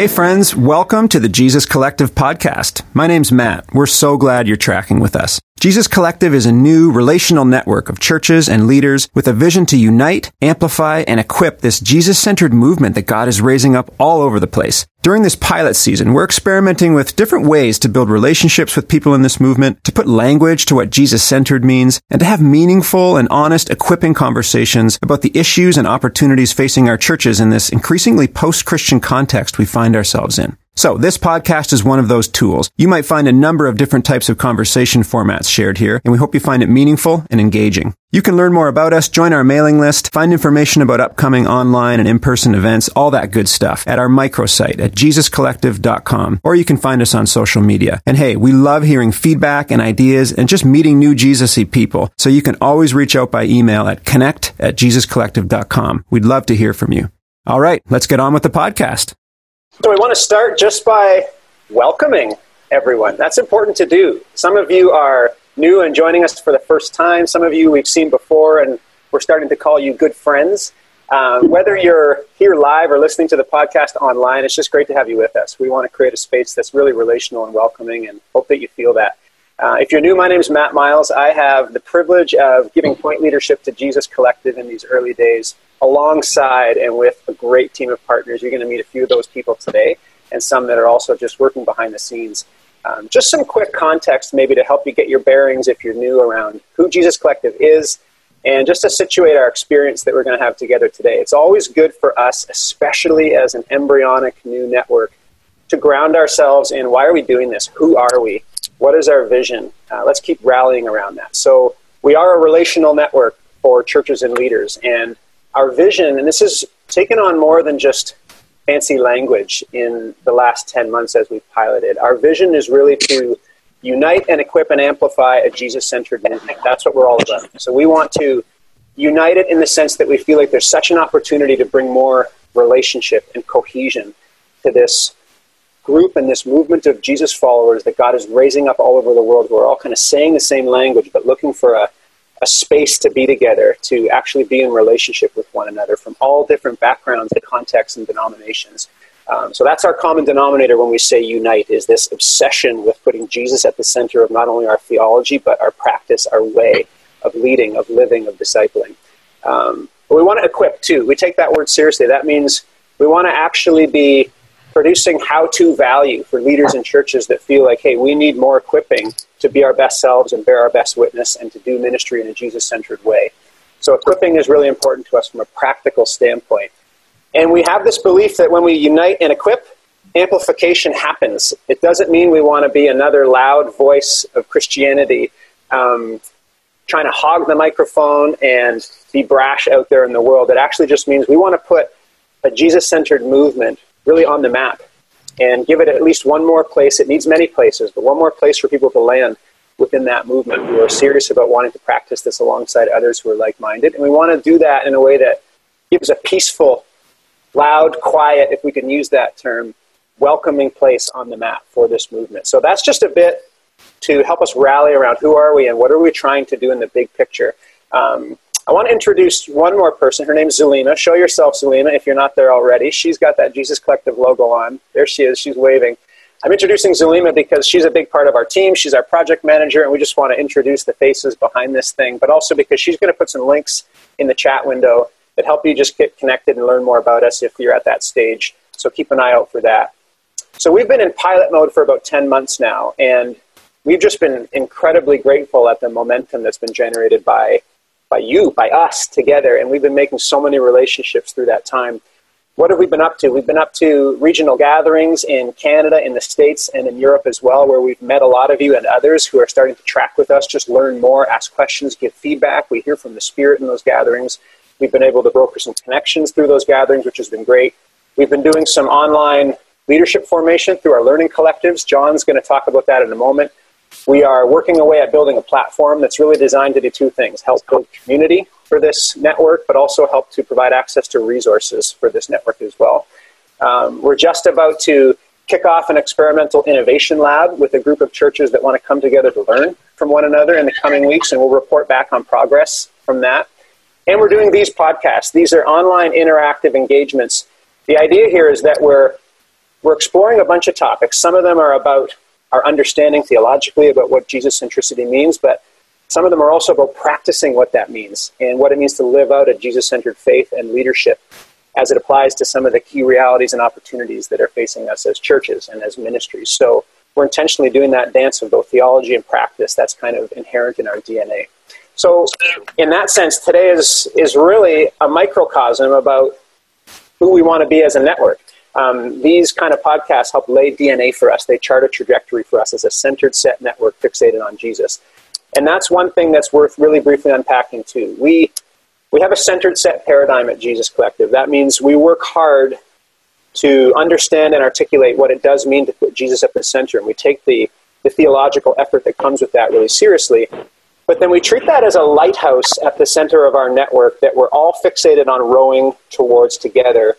Hey, friends, welcome to the Jesus Collective podcast. My name's Matt. We're so glad you're tracking with us. Jesus Collective is a new relational network of churches and leaders with a vision to unite, amplify, and equip this Jesus centered movement that God is raising up all over the place. During this pilot season, we're experimenting with different ways to build relationships with people in this movement, to put language to what Jesus centered means, and to have meaningful and honest equipping conversations about the issues and opportunities facing our churches in this increasingly post-Christian context we find ourselves in. So this podcast is one of those tools. You might find a number of different types of conversation formats shared here, and we hope you find it meaningful and engaging. You can learn more about us, join our mailing list, find information about upcoming online and in-person events, all that good stuff at our microsite at jesuscollective.com, or you can find us on social media. And hey, we love hearing feedback and ideas and just meeting new Jesusy people. So you can always reach out by email at connect at jesuscollective.com. We'd love to hear from you. All right, let's get on with the podcast. So we want to start just by welcoming everyone. That's important to do. Some of you are new and joining us for the first time. Some of you we've seen before, and we're starting to call you good friends. Um, whether you're here live or listening to the podcast online, it's just great to have you with us. We want to create a space that's really relational and welcoming, and hope that you feel that. Uh, if you're new, my name is Matt Miles. I have the privilege of giving point leadership to Jesus Collective in these early days alongside and with a great team of partners. You're going to meet a few of those people today and some that are also just working behind the scenes. Um, just some quick context, maybe to help you get your bearings if you're new around who Jesus Collective is, and just to situate our experience that we're going to have together today. It's always good for us, especially as an embryonic new network, to ground ourselves in why are we doing this? Who are we? What is our vision? Uh, let's keep rallying around that. So, we are a relational network for churches and leaders, and our vision, and this is taken on more than just fancy language in the last 10 months as we've piloted. Our vision is really to unite and equip and amplify a Jesus centered movement. That's what we're all about. So we want to unite it in the sense that we feel like there's such an opportunity to bring more relationship and cohesion to this group and this movement of Jesus followers that God is raising up all over the world who are all kind of saying the same language but looking for a a space to be together, to actually be in relationship with one another from all different backgrounds, and contexts, and denominations. Um, so that's our common denominator when we say unite is this obsession with putting Jesus at the center of not only our theology but our practice, our way of leading, of living, of discipling. Um, but we want to equip too. We take that word seriously. That means we want to actually be producing how to value for leaders in churches that feel like, hey, we need more equipping to be our best selves and bear our best witness and to do ministry in a Jesus centered way. So, equipping is really important to us from a practical standpoint. And we have this belief that when we unite and equip, amplification happens. It doesn't mean we want to be another loud voice of Christianity um, trying to hog the microphone and be brash out there in the world. It actually just means we want to put a Jesus centered movement really on the map and give it at least one more place. It needs many places, but one more place for people to land within that movement who are serious about wanting to practice this alongside others who are like minded. And we want to do that in a way that gives a peaceful, loud, quiet, if we can use that term, welcoming place on the map for this movement. So that's just a bit to help us rally around who are we and what are we trying to do in the big picture. Um, I want to introduce one more person. Her name is Zulima. Show yourself, Zulima, if you're not there already. She's got that Jesus Collective logo on. There she is. She's waving. I'm introducing Zulima because she's a big part of our team. She's our project manager, and we just want to introduce the faces behind this thing, but also because she's going to put some links in the chat window that help you just get connected and learn more about us if you're at that stage. So keep an eye out for that. So we've been in pilot mode for about 10 months now, and we've just been incredibly grateful at the momentum that's been generated by by you, by us together, and we've been making so many relationships through that time. What have we been up to? We've been up to regional gatherings in Canada, in the States, and in Europe as well, where we've met a lot of you and others who are starting to track with us, just learn more, ask questions, give feedback. We hear from the Spirit in those gatherings. We've been able to broker some connections through those gatherings, which has been great. We've been doing some online leadership formation through our learning collectives. John's going to talk about that in a moment. We are working away at building a platform that's really designed to do two things help build community for this network, but also help to provide access to resources for this network as well. Um, we're just about to kick off an experimental innovation lab with a group of churches that want to come together to learn from one another in the coming weeks, and we'll report back on progress from that. And we're doing these podcasts. These are online interactive engagements. The idea here is that we're we're exploring a bunch of topics. Some of them are about our understanding theologically about what Jesus centricity means, but some of them are also about practicing what that means and what it means to live out a Jesus centered faith and leadership as it applies to some of the key realities and opportunities that are facing us as churches and as ministries. So we're intentionally doing that dance of both theology and practice. That's kind of inherent in our DNA. So, in that sense, today is, is really a microcosm about who we want to be as a network. Um, these kind of podcasts help lay DNA for us. They chart a trajectory for us as a centered set network fixated on Jesus. And that's one thing that's worth really briefly unpacking, too. We, we have a centered set paradigm at Jesus Collective. That means we work hard to understand and articulate what it does mean to put Jesus at the center. And we take the, the theological effort that comes with that really seriously. But then we treat that as a lighthouse at the center of our network that we're all fixated on rowing towards together,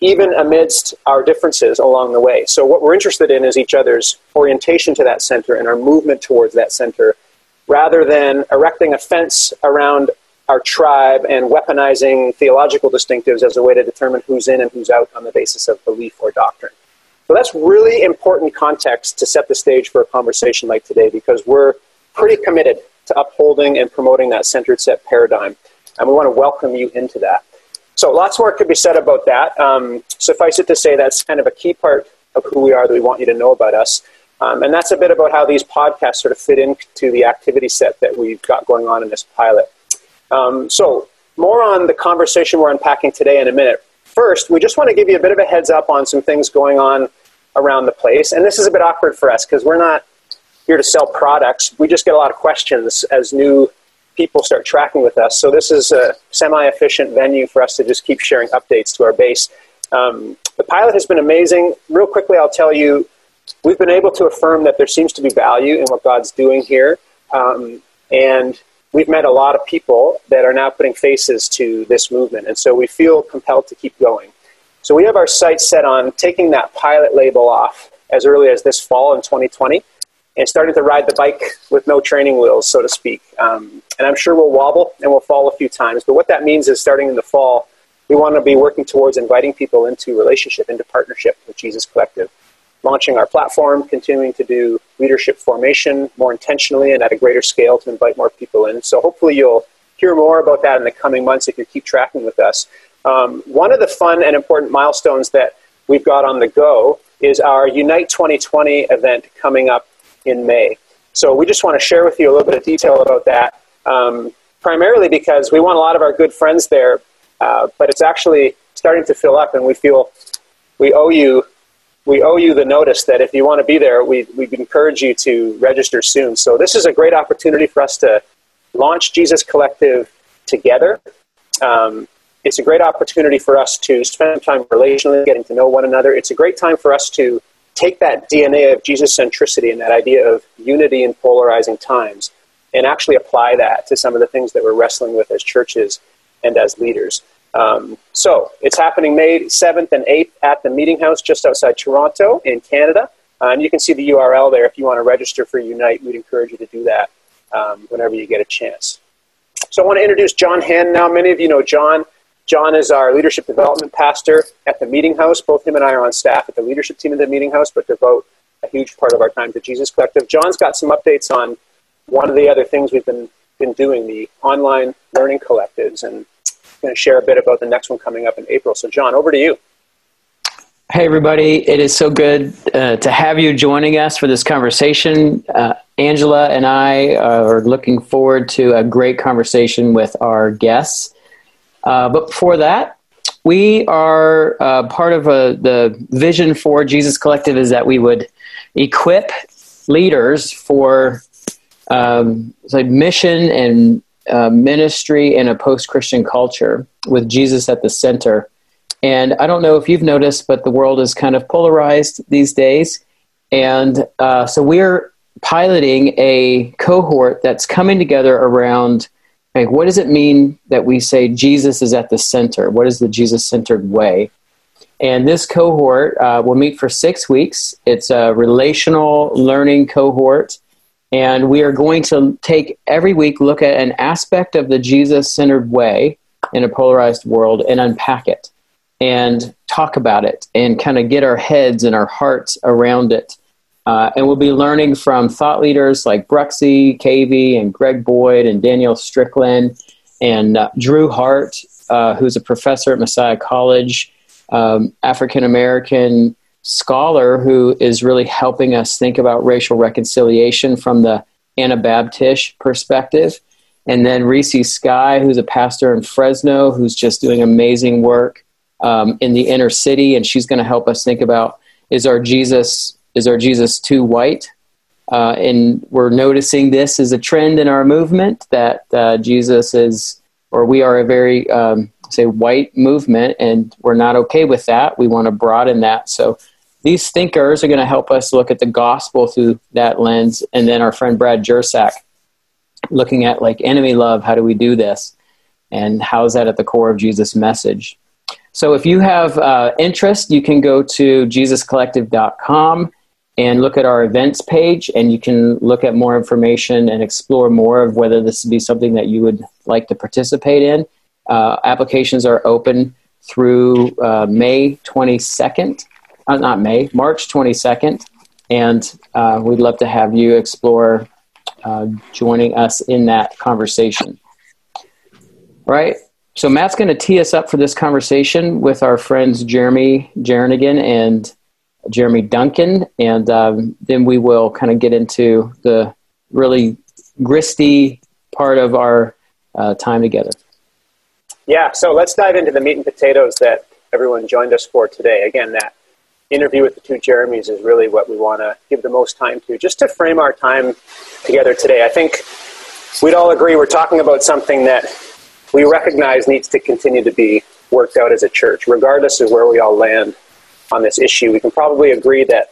even amidst our differences along the way. So, what we're interested in is each other's orientation to that center and our movement towards that center, rather than erecting a fence around our tribe and weaponizing theological distinctives as a way to determine who's in and who's out on the basis of belief or doctrine. So that's really important context to set the stage for a conversation like today because we're pretty committed to upholding and promoting that centered set paradigm. And we want to welcome you into that. So lots more could be said about that. Um, suffice it to say, that's kind of a key part of who we are that we want you to know about us. Um, and that's a bit about how these podcasts sort of fit into the activity set that we've got going on in this pilot. Um, so, more on the conversation we're unpacking today in a minute. First, we just want to give you a bit of a heads up on some things going on around the place. And this is a bit awkward for us because we're not here to sell products. We just get a lot of questions as new people start tracking with us. So, this is a semi efficient venue for us to just keep sharing updates to our base. Um, the pilot has been amazing. Real quickly, I'll tell you we've been able to affirm that there seems to be value in what God's doing here. Um, and we've met a lot of people that are now putting faces to this movement, and so we feel compelled to keep going. So we have our sights set on taking that pilot label off as early as this fall in 2020 and starting to ride the bike with no training wheels, so to speak. Um, and I'm sure we'll wobble and we'll fall a few times, but what that means is starting in the fall, we want to be working towards inviting people into relationship, into partnership with Jesus Collective launching our platform, continuing to do leadership formation more intentionally and at a greater scale to invite more people in. So hopefully you'll hear more about that in the coming months if you keep tracking with us. Um, one of the fun and important milestones that we've got on the go is our Unite 2020 event coming up in May. So we just want to share with you a little bit of detail about that, um, primarily because we want a lot of our good friends there, uh, but it's actually starting to fill up, and we feel we owe you we owe you the notice that if you want to be there, we, we encourage you to register soon. So this is a great opportunity for us to launch Jesus Collective together. Um, it's a great opportunity for us to spend time relationally, getting to know one another. It's a great time for us to take that DNA of Jesus centricity and that idea of unity in polarizing times and actually apply that to some of the things that we're wrestling with as churches and as leaders. Um, so it's happening May 7th and 8th at the Meeting House just outside Toronto in Canada. And you can see the URL there if you want to register for Unite. We'd encourage you to do that um, whenever you get a chance. So I want to introduce John Hand now. Many of you know John. John is our leadership development pastor at the Meeting House. Both him and I are on staff at the leadership team at the Meeting House, but devote a huge part of our time to Jesus Collective. John's got some updates on one of the other things we've been, been doing, the online learning collectives, and going to share a bit about the next one coming up in April. So, John, over to you. Hey, everybody. It is so good uh, to have you joining us for this conversation. Uh, Angela and I are looking forward to a great conversation with our guests. Uh, but before that, we are uh, part of a, the vision for Jesus Collective is that we would equip leaders for um, like mission and uh, ministry in a post Christian culture with Jesus at the center. And I don't know if you've noticed, but the world is kind of polarized these days. And uh, so we're piloting a cohort that's coming together around like, what does it mean that we say Jesus is at the center? What is the Jesus centered way? And this cohort uh, will meet for six weeks. It's a relational learning cohort and we are going to take every week, look at an aspect of the Jesus centered way in a polarized world and unpack it. and talk about it and kind of get our heads and our hearts around it. Uh, and we'll be learning from thought leaders like Bruxy, Cavey, and Greg Boyd, and Danielle Strickland, and uh, Drew Hart, uh, who's a professor at Messiah College, um, African American scholar who is really helping us think about racial reconciliation from the Anabaptist perspective. And then Reese Sky, who's a pastor in Fresno, who's just doing amazing work um, in the inner city, and she's going to help us think about is our Jesus is our Jesus too white? Uh, and we're noticing this as a trend in our movement that uh, Jesus is, or we are a very um, say white movement, and we're not okay with that. We want to broaden that. So these thinkers are going to help us look at the gospel through that lens, and then our friend Brad Jersak looking at like enemy love. How do we do this? And how is that at the core of Jesus' message? So if you have uh, interest, you can go to jesuscollective.com and look at our events page, and you can look at more information and explore more of whether this would be something that you would like to participate in. Uh, applications are open through uh, May 22nd, uh, not May, March 22nd, and uh, we'd love to have you explore uh, joining us in that conversation. All right. So Matt's going to tee us up for this conversation with our friends Jeremy Jernigan and Jeremy Duncan, and um, then we will kind of get into the really gristy part of our uh, time together. Yeah, so let's dive into the meat and potatoes that everyone joined us for today. Again, that interview with the two Jeremys is really what we want to give the most time to, just to frame our time together today. I think we'd all agree we're talking about something that we recognize needs to continue to be worked out as a church, regardless of where we all land on this issue. We can probably agree that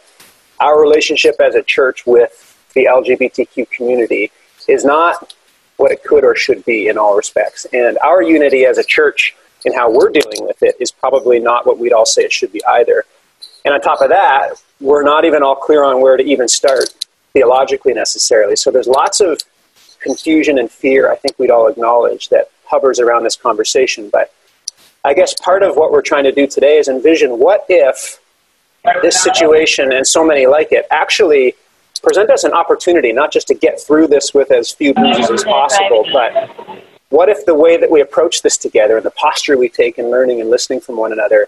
our relationship as a church with the LGBTQ community is not what it could or should be in all respects. And our unity as a church in how we're dealing with it is probably not what we'd all say it should be either. And on top of that, we're not even all clear on where to even start theologically necessarily. So there's lots of confusion and fear, I think we'd all acknowledge, that hovers around this conversation. But I guess part of what we're trying to do today is envision what if this situation and so many like it actually present us an opportunity not just to get through this with as few bruises as possible, but what if the way that we approach this together and the posture we take in learning and listening from one another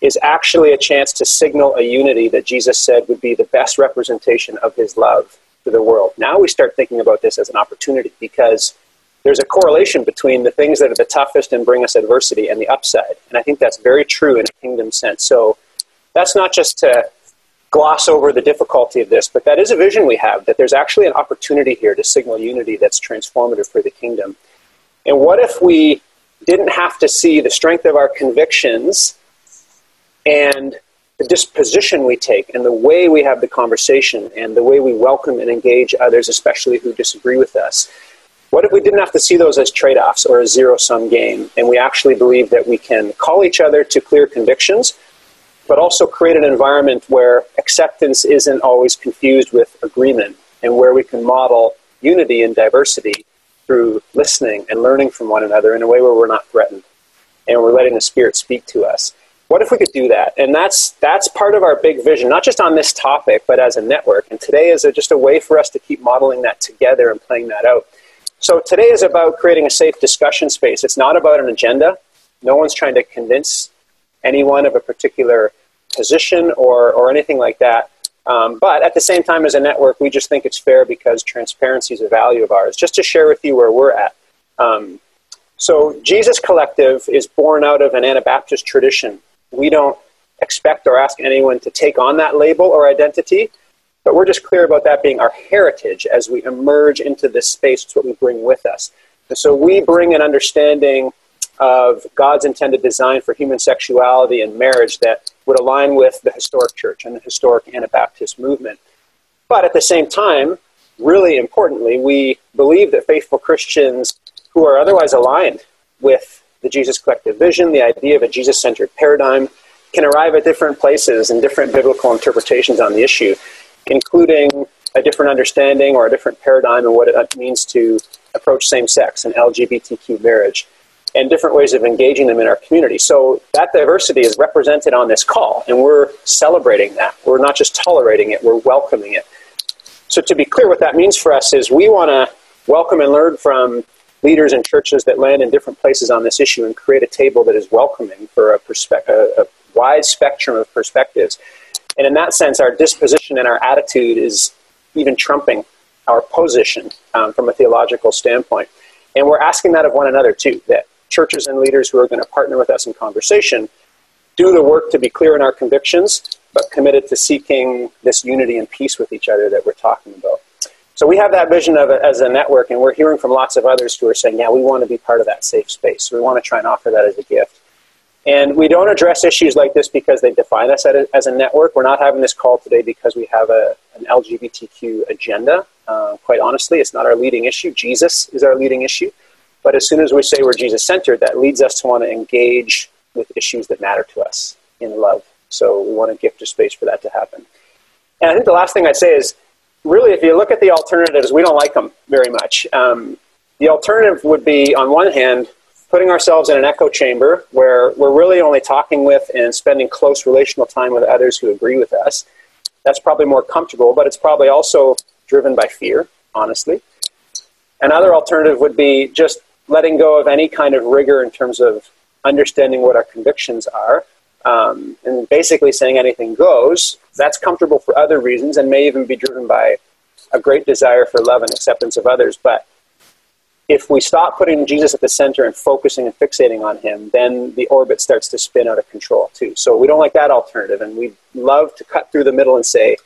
is actually a chance to signal a unity that Jesus said would be the best representation of his love to the world? Now we start thinking about this as an opportunity because there's a correlation between the things that are the toughest and bring us adversity and the upside. And I think that's very true in a kingdom sense. So that's not just to gloss over the difficulty of this, but that is a vision we have that there's actually an opportunity here to signal unity that's transformative for the kingdom. And what if we didn't have to see the strength of our convictions and the disposition we take and the way we have the conversation and the way we welcome and engage others, especially who disagree with us? What if we didn't have to see those as trade offs or a zero sum game, and we actually believe that we can call each other to clear convictions, but also create an environment where acceptance isn't always confused with agreement, and where we can model unity and diversity through listening and learning from one another in a way where we're not threatened and we're letting the Spirit speak to us? What if we could do that? And that's that's part of our big vision, not just on this topic, but as a network. And today is a, just a way for us to keep modeling that together and playing that out. So today is about creating a safe discussion space. It's not about an agenda. No one's trying to convince anyone of a particular position or, or anything like that. Um, but at the same time, as a network, we just think it's fair because transparency is a value of ours. Just to share with you where we're at. Um, so, Jesus Collective is born out of an Anabaptist tradition. We don't expect or ask anyone to take on that label or identity. But we're just clear about that being our heritage as we emerge into this space. It's what we bring with us. And so we bring an understanding of God's intended design for human sexuality and marriage that would align with the historic church and the historic Anabaptist movement. But at the same time, really importantly, we believe that faithful Christians who are otherwise aligned with the Jesus collective vision, the idea of a Jesus centered paradigm, can arrive at different places and different biblical interpretations on the issue including a different understanding or a different paradigm of what it means to approach same sex and LGBTQ marriage. and different ways of engaging them in our community. So that diversity is represented on this call, and we're celebrating that. We're not just tolerating it, we're welcoming it. So, to be clear, what that means for us is we want to welcome and learn from leaders and churches that land in different places on this issue and create a table that is welcoming for a, perspe- a, a wide spectrum of perspectives. And in that sense, our disposition and our attitude is even trumping our position um, from a theological standpoint. And we're asking that of one another too, that churches and leaders who are going to partner with us in conversation do the work to be clear in our convictions, but committed to seeking this unity and peace with each other that we're talking about. So we have that vision of it as a network, and we're hearing from lots of others who are saying, yeah, we want to be part of that safe space. We want to try and offer that as a gift. And we don't address issues like this because they define us as a network. We're not having this call today because we have a, an LGBTQ agenda. Uh, quite honestly, it's not our leading issue. Jesus is our leading issue. But as soon as we say we're Jesus centered, that leads us to want to engage with issues that matter to us in love. So we want to gift a space for that to happen. And I think the last thing I'd say is really, if you look at the alternatives, we don't like them very much. Um, the alternative would be, on one hand, putting ourselves in an echo chamber where we're really only talking with and spending close relational time with others who agree with us. That's probably more comfortable, but it's probably also driven by fear, honestly. Another alternative would be just letting go of any kind of rigor in terms of understanding what our convictions are um, and basically saying anything goes. That's comfortable for other reasons and may even be driven by a great desire for love and acceptance of others. But if we stop putting Jesus at the center and focusing and fixating on him, then the orbit starts to spin out of control too. So we don't like that alternative, and we love to cut through the middle and say,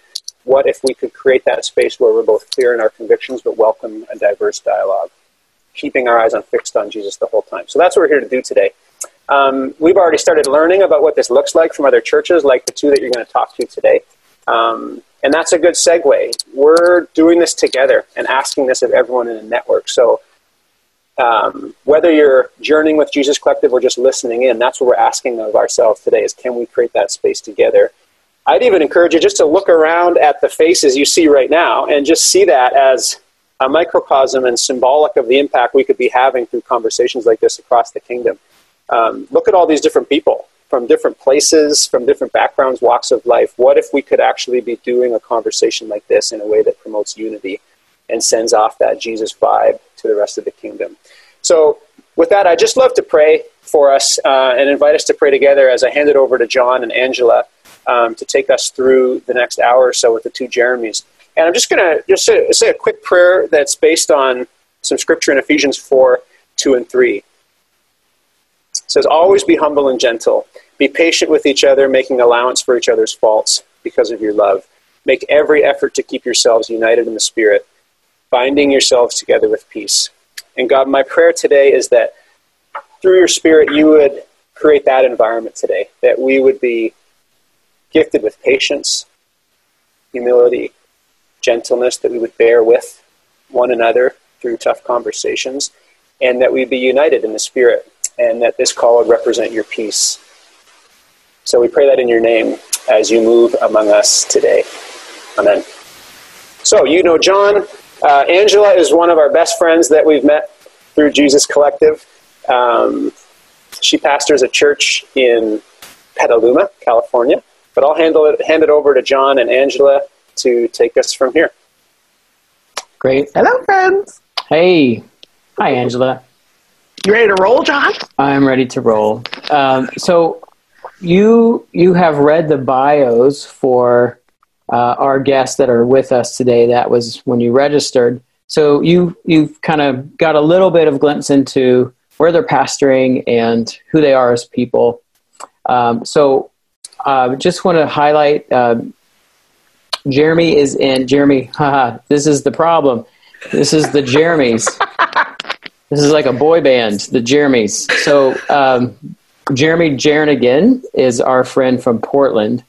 what if we could create that space where we're both clear in our convictions but welcome a diverse dialogue, keeping our eyes on fixed on Jesus the whole time. So that's what we're here to do today. Um, we've already started learning about what this looks like from other churches, like the two that you're going to talk to today. Um, and that's a good segue. We're doing this together and asking this of everyone in the network. So um, whether you're journeying with Jesus Collective or just listening in, that's what we're asking of ourselves today is can we create that space together? I'd even encourage you just to look around at the faces you see right now and just see that as a microcosm and symbolic of the impact we could be having through conversations like this across the kingdom. Um, look at all these different people from different places, from different backgrounds, walks of life. What if we could actually be doing a conversation like this in a way that promotes unity and sends off that Jesus vibe to the rest of the kingdom? So, with that, I'd just love to pray for us uh, and invite us to pray together as I hand it over to John and Angela um, to take us through the next hour or so with the two Jeremys. And I'm just going to just say, say a quick prayer that's based on some scripture in Ephesians 4 2 and 3. It says, Always be humble and gentle. Be patient with each other, making allowance for each other's faults because of your love. Make every effort to keep yourselves united in the Spirit, binding yourselves together with peace. And God, my prayer today is that through your Spirit, you would create that environment today, that we would be gifted with patience, humility, gentleness, that we would bear with one another through tough conversations, and that we'd be united in the Spirit, and that this call would represent your peace. So we pray that in your name as you move among us today. Amen. So, you know John. Uh, Angela is one of our best friends that we've met through Jesus Collective. Um, she pastors a church in Petaluma, California. But I'll handle it, hand it over to John and Angela to take us from here. Great. Hello, friends. Hey. Hi, Angela. You ready to roll, John? I'm ready to roll. Um, so, you you have read the bios for uh, our guests that are with us today. That was when you registered. So you you've kind of got a little bit of glimpse into where they're pastoring and who they are as people. Um, so uh, just want to highlight uh, Jeremy is in Jeremy. Haha, this is the problem. This is the Jeremys. this is like a boy band, the Jeremys. So um, Jeremy Jernigan is our friend from Portland,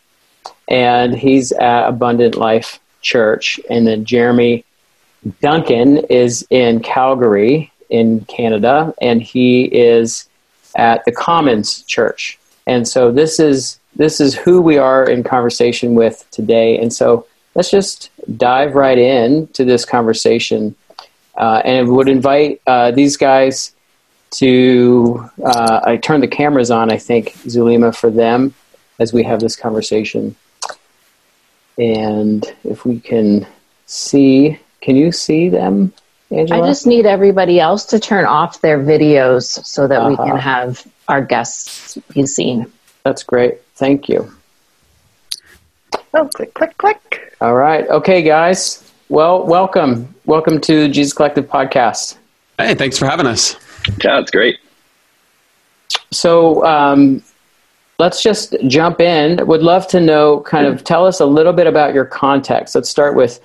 and he's at Abundant Life Church. And then Jeremy Duncan is in Calgary, in Canada, and he is at the Commons Church. And so this is this is who we are in conversation with today. And so let's just dive right in to this conversation. Uh, and would invite uh, these guys to, uh, I turned the cameras on, I think, Zulima, for them as we have this conversation. And if we can see, can you see them, Angela? I just need everybody else to turn off their videos so that we Uh-huh. can have our guests be seen. That's great. Thank you. Oh, click, click, click. All right. Okay, guys. Well, welcome. Welcome to Jesus Collective Podcast. Hey, thanks for having us. Yeah, that's great. So um, let's just jump in. Would love to know, kind of, tell us a little bit about your context. Let's start with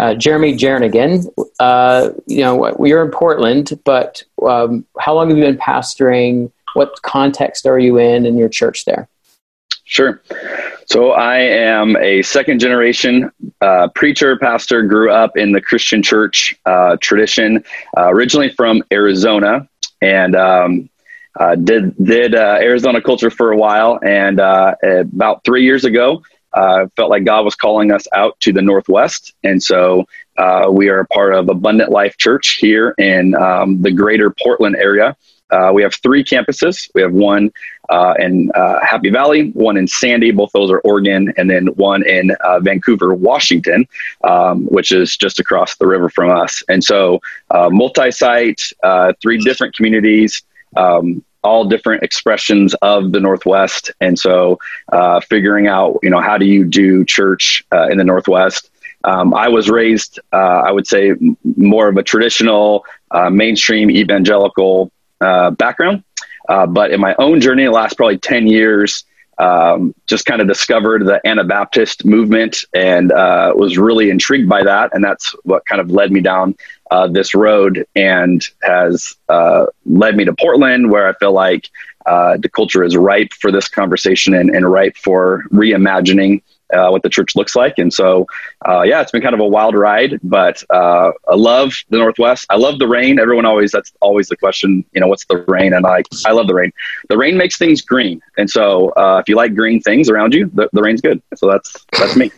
uh, Jeremy Jernigan. Uh, you know, you're in Portland, but um, how long have you been pastoring? What context are you in in your church there? Sure. So I am a second generation uh, preacher, pastor, grew up in the Christian church uh, tradition, uh, originally from Arizona, and um, uh, did did uh, Arizona culture for a while. And uh, about three years ago, uh, felt like God was calling us out to the Northwest, and so uh, we are a part of Abundant Life Church here in um, the greater Portland area. Uh, we have three campuses. We have one in Happy Valley, one in Sandy, both those are Oregon, and then one in Vancouver, Washington, um, which is just across the river from us. And so, multi site, three different communities. Um, all different expressions of the Northwest, and so uh, figuring out, you know, how do you do church uh, in the Northwest? Um, I was raised, uh, I would say, more of a traditional, uh, mainstream evangelical uh, background. Uh, but in my own journey, the last probably 10 years, um, just kind of discovered the Anabaptist movement and was really intrigued by that. And that's what kind of led me down uh, this road and has uh, led me to Portland, where I feel like uh, the culture is ripe for this conversation and, and ripe for reimagining uh, what the church looks like. And so, uh, yeah, it's been kind of a wild ride, but uh, I love the Northwest. I love the rain. Everyone always, that's always the question, you know, what's the rain? And I, I love the rain. The rain makes things green. And so if you like green things around you, the, the rain's good. So that's, that's me.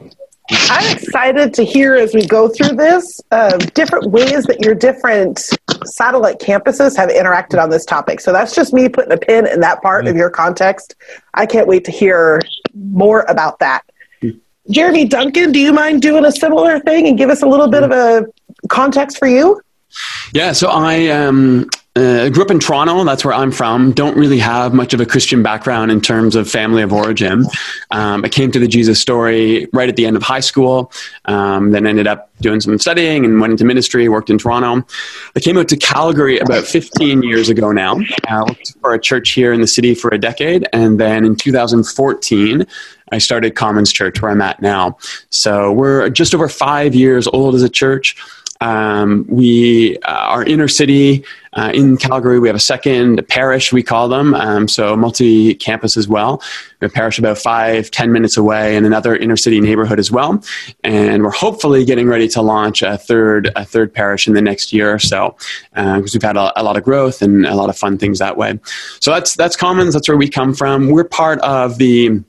I'm excited to hear as we go through this uh, different ways that your different satellite campuses have interacted on this topic. So that's just me putting a pin in that part of your context. I can't wait to hear more about that. Jeremy Duncan, do you mind doing a similar thing and give us a little bit of a context for you? Yeah, so I um, uh, grew up in Toronto. That's where I'm from. Don't really have much of a Christian background in terms of family of origin. Um, I came to the Jesus story right at the end of high school, um, then ended up doing some studying and went into ministry, worked in Toronto. I came out to Calgary about 15 years ago now. I worked for a church here in the city for a decade. And then in 2014, I started Commons Church, where I'm at now. So we're just over five years old as a church. Um, we uh, are inner city uh, in Calgary. We have a second parish, we call them, um, so multi campus as well. A parish about five, ten minutes away, and another inner city neighborhood as well. And we're hopefully getting ready to launch a third a third parish in the next year or so, because we've had a, a lot of growth and a lot of fun things that way. So that's that's Commons. That's where we come from. We're part of the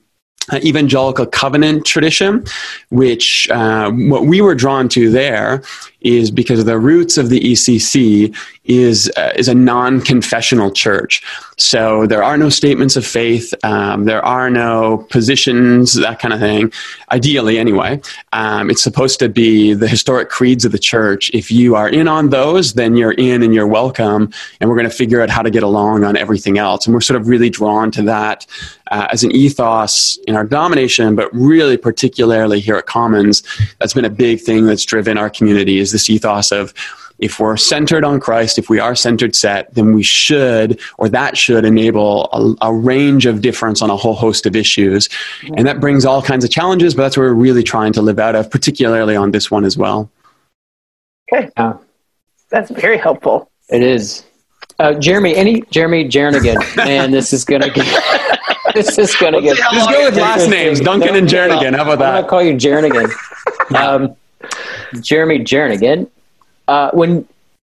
uh, evangelical covenant tradition, which uh, what we were drawn to there is because the roots of the ECC is uh, is a non-confessional church. So there are no statements of faith, um, there are no positions, that kind of thing. Ideally, anyway, um, it's supposed to be the historic creeds of the church. If you are in on those, then you're in and you're welcome. And we're going to figure out how to get along on everything else. And we're sort of really drawn to that uh, as an ethos in our domination, but really particularly here at Commons, that's been a big thing that's driven our community is this ethos of if we're centered on Christ, if we are centered set, then we should, or that should enable a, a, range of difference on a whole host of issues. And that brings all kinds of challenges, but that's what we're really trying to live out of, particularly on this one as well. Okay. Yeah. That's very helpful. It is. Uh, Jeremy, any Jeremy Jernigan, man, this is gonna get. this is gonna get. Just go with last names, Duncan and Jernigan. How about that? I'm gonna call you Jernigan. Um, Jeremy Jernigan. Uh, when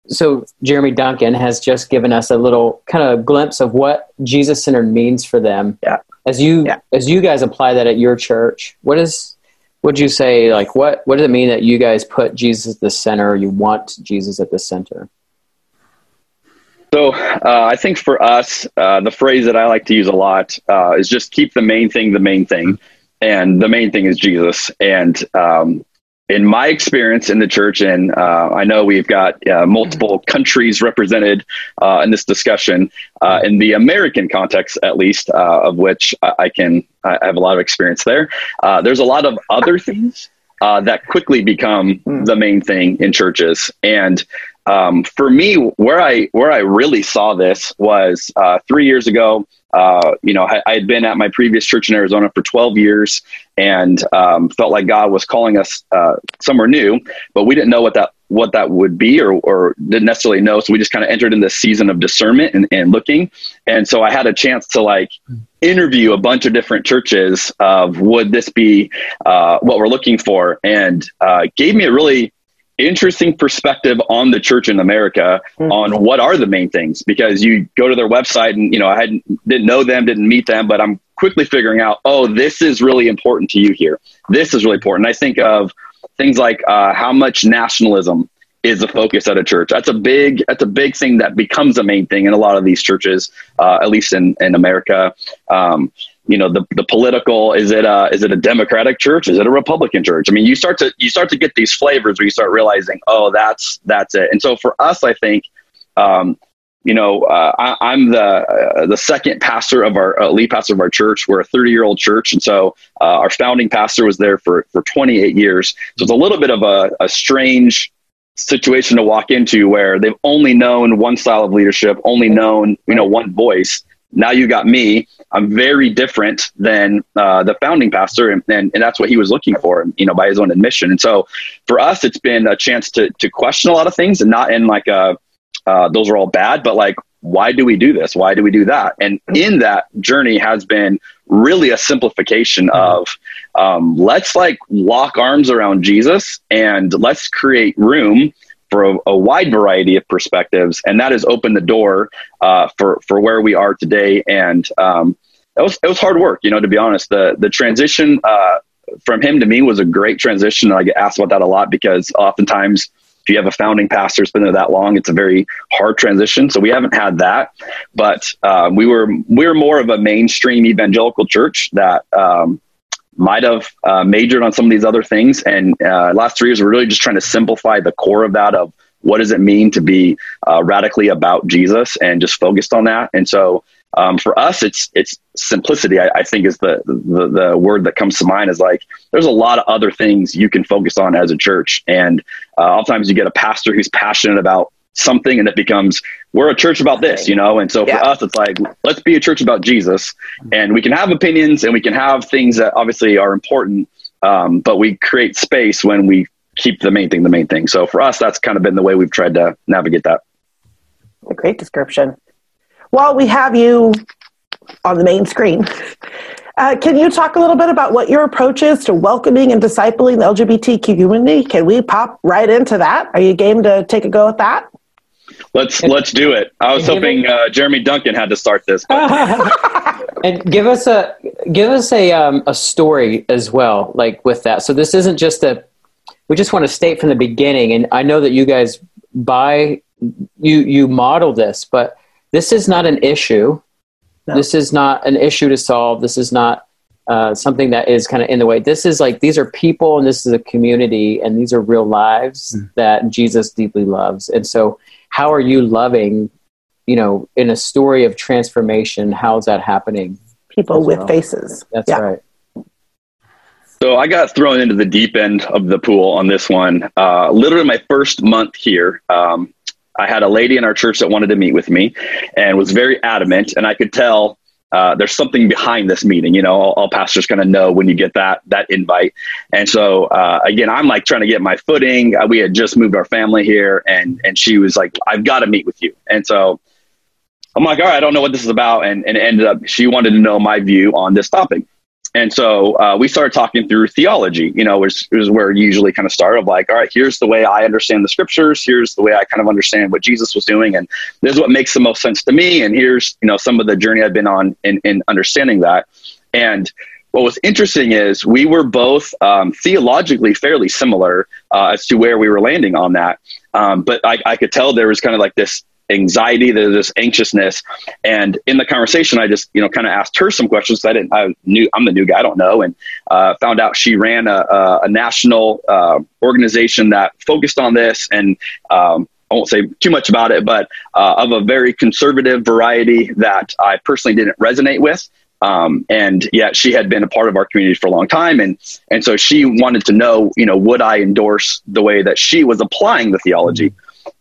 so Jeremy Duncan has just given us a little kind of glimpse of what Jesus centered means for them. Yeah. As you Yeah. as you guys apply that at your church, what is would you say like what what does it mean that you guys put Jesus at the center? You want Jesus at the center? So uh, I think for us, uh, the phrase that I like to use a lot uh, is just keep the main thing the main thing, and the main thing is Jesus. And um, in my experience in the church, and uh, I know we've got uh, multiple countries represented uh, in this discussion, in the American context at least, of which I can I have a lot of experience there. there's a lot of other things. that quickly become the main thing in churches, and um, for me, where I where I really saw this was uh, three years ago. Uh, you know, I, I, had been at my previous church in Arizona for 12 years, and um, felt like God was calling us uh, somewhere new, but we didn't know what that what that would be, or, or didn't necessarily know. So we just kind of entered in this season of discernment and, and looking. And so I had a chance to like interview a bunch of different churches of would this be uh, what we're looking for, and uh, gave me a really interesting perspective on the church in America mm-hmm. on what are the main things because you go to their website and you know I hadn't didn't know them didn't meet them but I'm quickly figuring out oh this is really important to you here. This is really important. I think of things like uh, how much nationalism is a focus at a church. That's a big that's a big thing that becomes a main thing in a lot of these churches uh, at least in in America. Um, you know the the political is it a is it a democratic church? Is it a republican church? I mean you start to you start to get these flavors where you start realizing oh that's that's it. And so for us i think um, you know uh, I, am the uh, the second pastor of our uh, lead pastor of our church. We're a 30 year old church. And so uh, our founding pastor was there for for 28 years. So it's a little bit of a, a strange situation to walk into where they've only known one style of leadership only known you know one voice now you got me. I'm very different than uh, the founding pastor, and, and, and that's what he was looking for, you know, by his own admission. And so, for us, it's been a chance to to question a lot of things, and not in like a uh, those are all bad, but like why do we do this? Why do we do that? And in that journey has been really a simplification of um, let's like lock arms around Jesus and let's create room for a, a, wide variety of perspectives, and that has opened the door uh, for for where we are today. And um, it was it was hard work, you know. To be honest, the the transition uh, from him to me was a great transition. I get asked about that a lot because oftentimes, if you have a founding pastor who's been there that long, it's a very hard transition. So we haven't had that, but uh, we were we were more of a mainstream evangelical church that. Um, might have uh, majored on some of these other things. And uh, last three years, we're really just trying to simplify the core of that of what does it mean to be uh, radically about Jesus and just focused on that. And so um, for us, it's it's simplicity. I, I think is the, the, the word that comes to mind. Is like there's a lot of other things you can focus on as a church, and uh, oftentimes you get a pastor who's passionate about something and it becomes we're a church about this you know? And so for yeah. us it's like let's be a church about jesus. And we can have opinions and we can have things that obviously are important um, but we create space when we keep the main thing the main thing. So for us that's kind of been the way we've tried to navigate that. A great description. While we have you on the main screen. Uh, can you talk a little bit about what your approach is to welcoming and discipling the lgbtq community? Can we pop right into that? Are you game to take a go at that Let's let's do it. I was hoping uh, Jeremy Duncan had to start this. and give us a give us a um, a story as well, like with that. So this isn't just a. We just want to state from the beginning, and I know that you guys buy you you model this, but this is not an issue. No. This is not an issue to solve. This is not uh, something that is kind of in the way. This is like these are people, and this is a community, and these are real lives mm. that Jesus deeply loves, and so how are you loving you know in a story of transformation how's that happening people with well? faces that's yeah. right so I got thrown into the deep end of the pool on this one. Uh, literally, my first month here, um, I had a lady in our church that wanted to meet with me, and was very adamant. And I could tell uh, there's something behind this meeting. You know, all, all pastors kind of know when you get that that invite. And so uh, again, I'm like trying to get my footing. Uh, we had just moved our family here, and and she was like, "I've got to meet with you." And so I'm like, "All right, I don't know what this is about," and and ended up she wanted to know my view on this topic. And so uh, we started talking through theology, you know, which is where it usually kind of start of like, all right, here's the way I understand the scriptures. Here's the way I kind of understand what Jesus was doing. And this is what makes the most sense to me. And here's, you know, some of the journey I've been on in, in understanding that. And what was interesting is we were both um, theologically fairly similar uh, as to where we were landing on that. Um, but I, I could tell there was kind of like this anxiety, there's this anxiousness. And in the conversation, I just, you know, kind of asked her some questions. I didn't, I knew, I'm the new guy, I don't know. And uh, found out she ran a, a, a national uh, organization that focused on this. And um, I won't say too much about it, but uh, of a very conservative variety that I personally didn't resonate with. Um, and yet she had been a part of our community for a long time. And, and so she wanted to know, you know, would I endorse the way that she was applying the theology?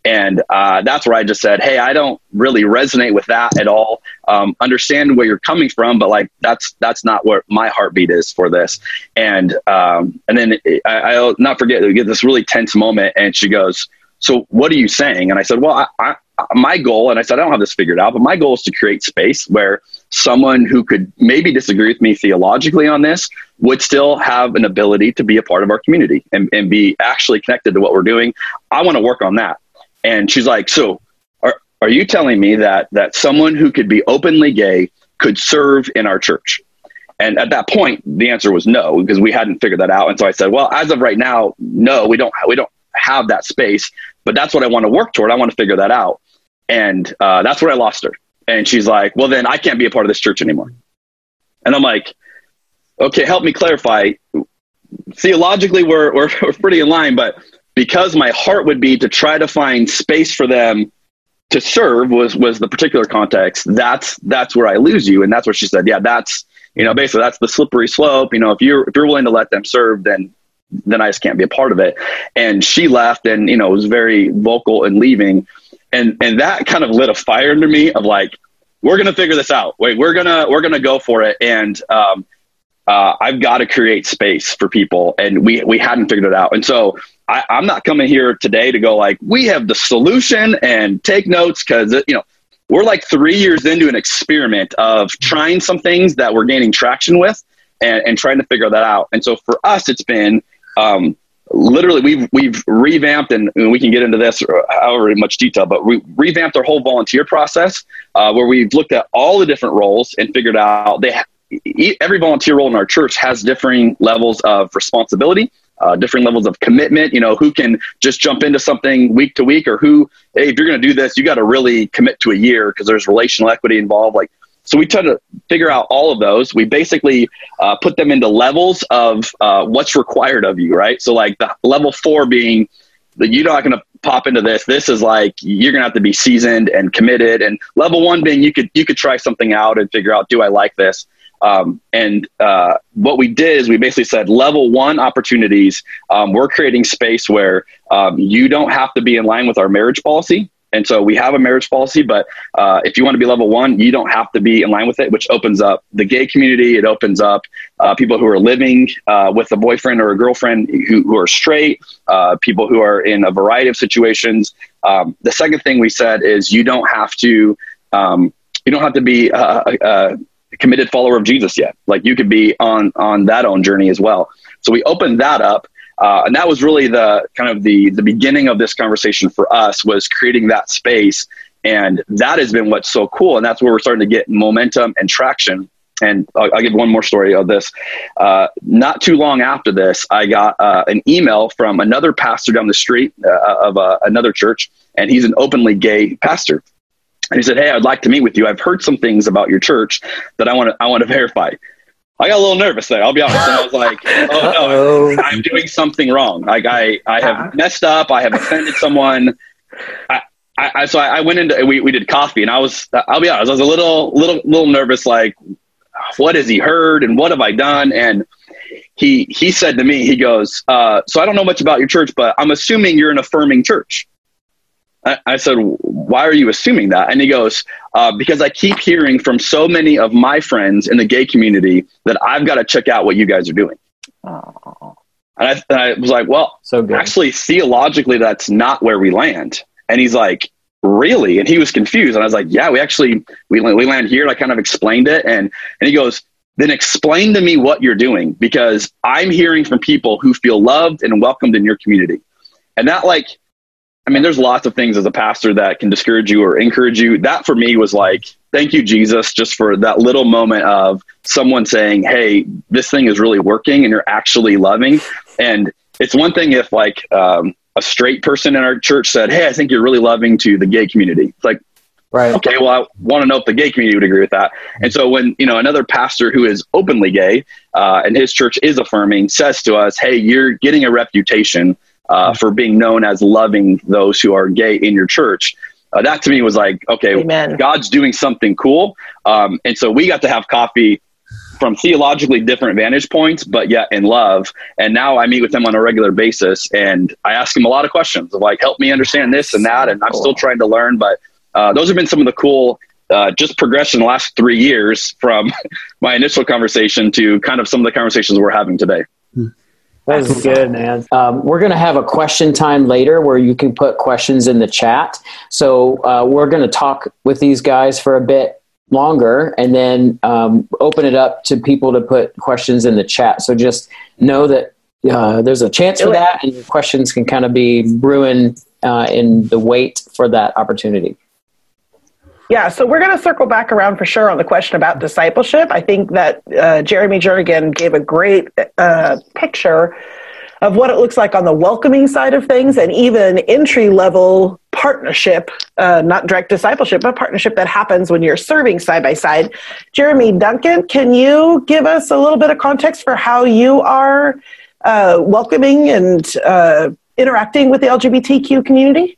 And uh, that's where I just said, Hey, I don't really resonate with that at all. Um, understand where you're coming from, but like, that's, that's not what my heartbeat is for this. And, um, and then I, will not forget we get this really tense moment. And she goes, so what are you saying? And I said, well, I, I, my goal, and I said, I don't have this figured out, but my goal is to create space where someone who could maybe disagree with me theologically on this would still have an ability to be a part of our community and, and be actually connected to what we're doing. I want to work on that. And she's like, so are, are you telling me that, that someone who could be openly gay could serve in our church? And at that point, the answer was no, because we hadn't figured that out. And so I said, well, as of right now, no, we don't, we don't have that space, but that's what I want to work toward. I want to figure that out. And uh, that's where I lost her. And she's like, well, then I can't be a part of this church anymore. And I'm like, okay, help me clarify. Theologically, we're, we're, we're pretty in line, but because my heart would be to try to find space for them to serve was was the particular context that's that's where i lose you. And that's where she said yeah that's you know basically that's the slippery slope. You know if you're if you're willing to let them serve then then i just can't be a part of it. And she left and you know was very vocal in leaving. And and that kind of lit a fire under me of like we're gonna figure this out. Wait we're gonna we're gonna go for it. And um, uh, I've got to create space for people, and we we hadn't figured it out. And so I, I'm not coming here today to go like we have the solution and take notes because you know we're like three years into an experiment of trying some things that we're gaining traction with and, and trying to figure that out. And so for us, it's been um, literally we've we've revamped and, and, we can get into this however much detail but we revamped our whole volunteer process uh, where we've looked at all the different roles and figured out they every volunteer role in our church has differing levels of responsibility uh, different levels of commitment you know who can just jump into something week to week or who hey if you're going to do this you got to really commit to a year because there's relational equity involved like so we try to figure out all of those. We basically uh, put them into levels of uh, what's required of you, right? So like the level four being that you're not going to pop into this. This is like you're going to have to be seasoned and committed. And level one being you could you could try something out and figure out do I like this. Um, and uh, what we did is we basically said level one opportunities. Um, we're creating space where um, you don't have to be in line with our marriage policy. And so we have a marriage policy, but uh, if you want to be level one, you don't have to be in line with it, which opens up the gay community. It opens up uh, people who are living uh, with a boyfriend or a girlfriend who, who are straight, uh, people who are in a variety of situations. Um, the second thing we said is you don't have to um, you don't have to be a, a committed follower of Jesus yet. Like you could be on on that own journey as well. So we opened that up. Uh, and that was really the kind of the the beginning of this conversation for us was creating that space, and that has been what's so cool, and that's where we're starting to get momentum and traction. And I'll, I'll give one more story of this. Uh, not too long after this, I got uh, an email from another pastor down the street uh, of uh, another church, and he's an openly gay pastor. And he said, "Hey, I'd like to meet with you. I've heard some things about your church that I want to I want to verify." I got a little nervous there. I'll be honest. And I was like, "Oh no, I'm doing something wrong. Like I, I have messed up. I have offended someone." I, I, so I, went into we, we did coffee, and I was I'll be honest. I was a little little little nervous. Like, what has he heard, and what have I done? And he he said to me, he goes, uh, "So I don't know much about your church, but I'm assuming you're an affirming church." I, I said, why are you assuming that? And he goes, uh, because I keep hearing from so many of my friends in the gay community that I've got to check out what you guys are doing. And I, and I was like, well, so good. actually, theologically, that's not where we land. And he's like, really? And he was confused. And I was like, yeah, we actually, we, we land here. And I kind of explained it. And, and he goes, then explain to me what you're doing because I'm hearing from people who feel loved and welcomed in your community. And that like I mean, there's lots of things as a pastor that can discourage you or encourage you. That for me was like, thank you, Jesus, just for that little moment of someone saying, hey, this thing is really working and you're actually loving. And it's one thing if, like, um, a straight person in our church said, Hey, I think you're really loving to the gay community. It's like, Right. okay, well, I want to know if the gay community would agree with that. And so when, you know, another pastor who is openly gay uh, and his church is affirming says to us, hey, you're getting a reputation uh, for being known as loving those who are gay in your church. Uh, that to me was like, okay, Amen. God's doing something cool. Um, and so we got to have coffee from theologically different vantage points, but yet in love. And now I meet with him on a regular basis and I ask him a lot of questions of like, help me understand this and that. And I'm still trying to learn, but uh, those have been some of the cool uh, just progression in the last three years from my initial conversation to kind of some of the conversations we're having today. That's good, man. Um, we're going to have a question time later where you can put questions in the chat. So uh, we're going to talk with these guys for a bit longer and then um, open it up to people to put questions in the chat. So just know that uh, there's a chance for that, and questions can kind of be brewing uh, in the wait for that opportunity. Yeah, so we're going to circle back around for sure on the question about discipleship. I think that uh, Jeremy Jernigan gave a great uh, picture of what it looks like on the welcoming side of things and even entry level partnership, uh, not direct discipleship, but partnership that happens when you're serving side by side. Jeremy Duncan, can you give us a little bit of context for how you are uh, welcoming and uh, interacting with the LGBTQ community?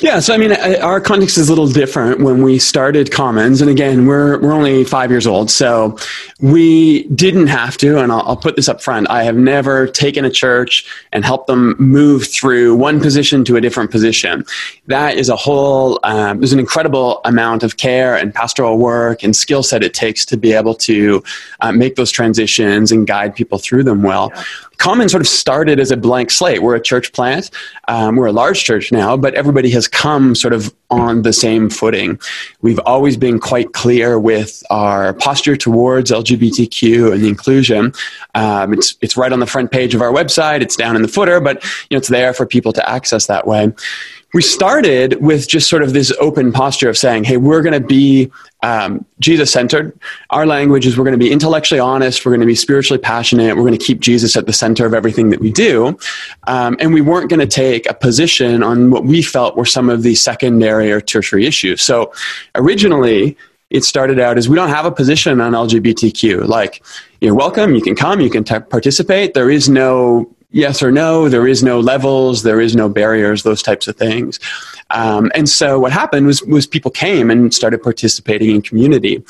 Yeah, so I mean, our context is a little different when we started Commons, and again, we're we're only five years old, so we didn't have to. And I'll, I'll, put this up front: I have never taken a church and helped them move through one position to a different position. That is a whole. Um, there's an incredible amount of care and pastoral work and skill set it takes to be able to uh, make those transitions and guide people through them well. Yeah. Common sort of started as a blank slate. We're a church plant. Um, we're a large church now, but everybody has come sort of on the same footing. We've always been quite clear with our posture towards LGBTQ and inclusion. Um, it's it's right on the front page of our website. It's down in the footer, but you know it's there for people to access that way we started with just sort of this open posture of saying, hey, we're going to be um, Jesus centered. Our language is we're going to be intellectually honest, we're going to be spiritually passionate, we're going to keep Jesus at the center of everything that we do. Um, and we weren't going to take a position on what we felt were some of the secondary or tertiary issues. So originally, it started out as we don't have a position on LGBTQ. Like, you're welcome, you can come, you can t- participate. There is no yes or no. There is no levels. There is no barriers. Those types of things. Um, and so what happened was was people came and started participating in community,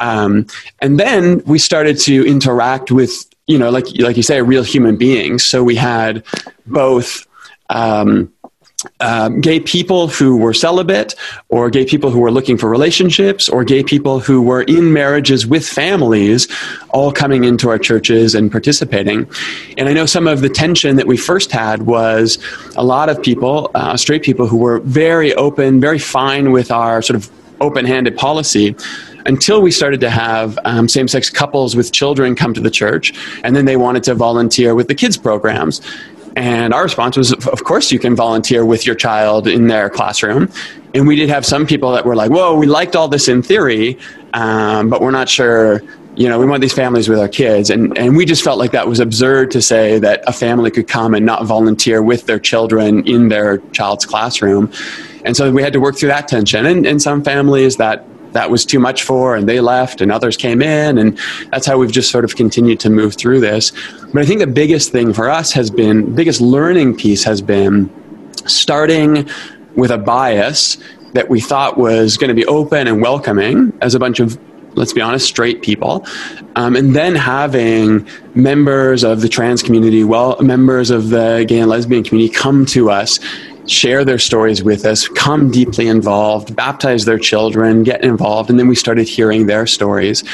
um, and then we started to interact with you know like like you say a real human beings. So we had both. Um, um, gay people who were celibate, or gay people who were looking for relationships, or gay people who were in marriages with families, all coming into our churches and participating. And I know some of the tension that we first had was a lot of people, uh, straight people, who were very open, very fine with our sort of open handed policy until we started to have um, same sex couples with children come to the church, and then they wanted to volunteer with the kids' programs. And our response was, of course, you can volunteer with your child in their classroom. And we did have some people that were like, whoa, we liked all this in theory, um, but we're not sure. You know, we want these families with our kids. And, and we just felt like that was absurd to say that a family could come and not volunteer with their children in their child's classroom. And so we had to work through that tension. And, and some families that that was too much for and they left and others came in and that's how we've just sort of continued to move through this. But i think the biggest thing for us has been biggest learning piece has been starting with a bias that we thought was going to be open and welcoming as a bunch of let's be honest, straight people, um, and then having members of the trans community, well, members of the gay and lesbian community come to us share their stories with us, come deeply involved, baptize their children, get involved, and then we started hearing their stories.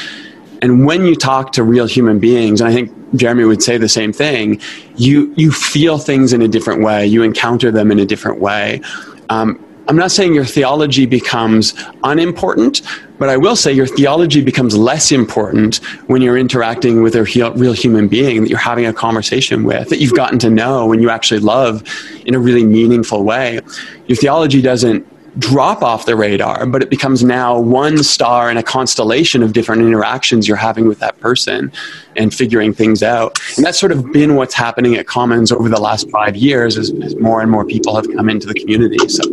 And when you talk to real human beings, and I think Jeremy would say the same thing, you you feel things in a different way, you encounter them in a different way. Um, I'm not saying your theology becomes unimportant, but I will say your theology becomes less important when you're interacting with a real human being that you're having a conversation with, that you've gotten to know and you actually love in a really meaningful way. Your theology doesn't drop off the radar, but it becomes now one star in a constellation of different interactions you're having with that person and figuring things out. And that's sort of been what's happening at Commons over the last five years as, as more and more people have come into the community. So.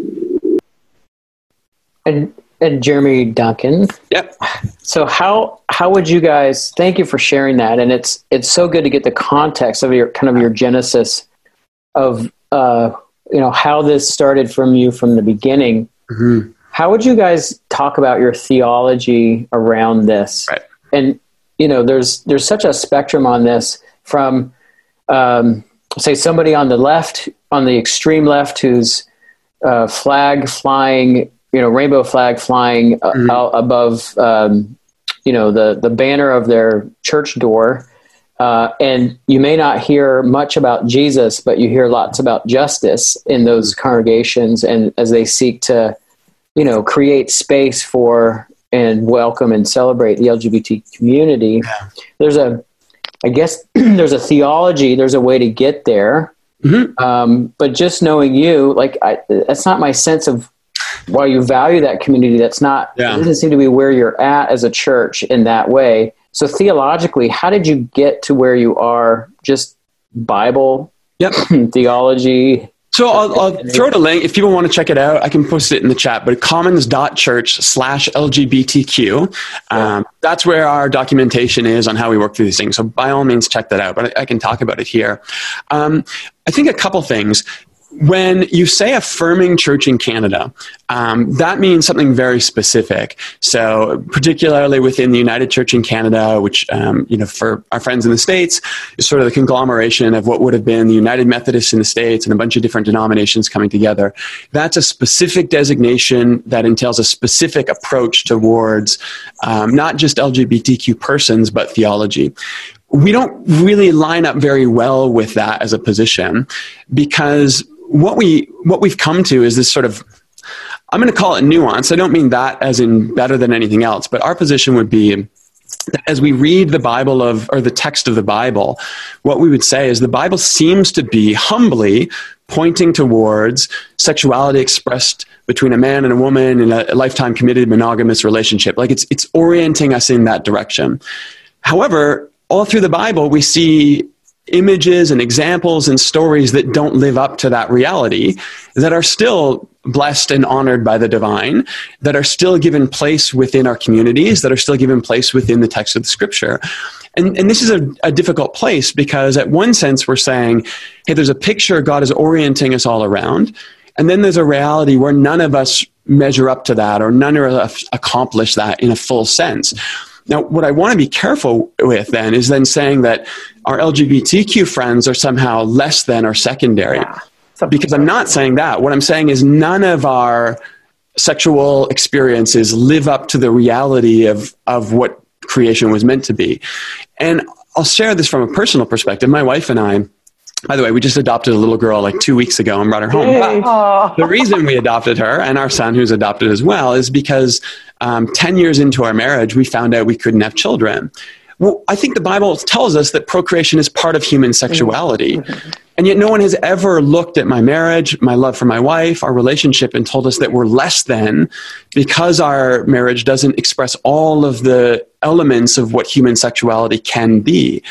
And and Jeremy Duncan. Yep. So how how would you guys? Thank you for sharing that, and it's it's so good to get the context of your kind of your genesis of uh, you know how this started from you from the beginning. Mm-hmm. How would you guys talk about your theology around this? Right. And you know, there's there's such a spectrum on this from um, say somebody on the left, on the extreme left, who's uh, flag flying you know rainbow flag flying uh, Mhm. out above um, you know the the banner of their church door uh, and you may not hear much about Jesus, but you hear lots about justice in those congregations, and as they seek to, you know, create space for and welcome and celebrate the LGBT community. There's a, I guess, there's a theology, there's a way to get there, Mhm. um, but just knowing you, like, I, that's not my sense of while you value that community, that's not Yeah. it doesn't seem to be where you're at as a church in that way. So theologically, how did you get to where you are? Just Bible Yep. theology. So I'll, I'll throw it a link if people want to check it out. I can post it in the chat. But commons.church slash LGBTQ. Um, that's where our documentation is on how we work through these things. So by all means, check that out. But I, I can talk about it here. Um, I think a couple things. When you say affirming church in Canada, um, that means something very specific. So, particularly within the United Church in Canada, which um, you know, for our friends in the states, is sort of the conglomeration of what would have been the United Methodists in the states and a bunch of different denominations coming together. That's a specific designation that entails a specific approach towards um, not just LGBTQ persons, but theology we don't really line up very well with that as a position because what we what we've come to is this sort of I'm going to call it nuance. I don't mean that as in better than anything else, but our position would be that as we read the Bible of or the text of the Bible, what we would say is the Bible seems to be humbly pointing towards sexuality expressed between a man and a woman in a lifetime committed monogamous relationship. Like it's it's orienting us in that direction. However, all through the Bible, we see images and examples and stories that don't live up to that reality, that are still blessed and honored by the divine, that are still given place within our communities, that are still given place within the text of the scripture. And, and this is a, a difficult place because, at one sense, we're saying, hey, there's a picture God is orienting us all around. And then there's a reality where none of us measure up to that or none of us accomplish that in a full sense. Now, what I want to be careful with then is then saying that our LGBTQ friends are somehow less than or secondary. Because I'm not saying that. What I'm saying is none of our sexual experiences live up to the reality of, of what creation was meant to be. And I'll share this from a personal perspective. My wife and I, by the way, we just adopted a little girl like two weeks ago and brought her home. The reason we adopted her and our son, who's adopted as well, is because um, 10 years into our marriage, we found out we couldn't have children. Well, I think the Bible tells us that procreation is part of human sexuality. Mm-hmm. And yet, no one has ever looked at my marriage, my love for my wife, our relationship, and told us that we're less than because our marriage doesn't express all of the elements of what human sexuality can be.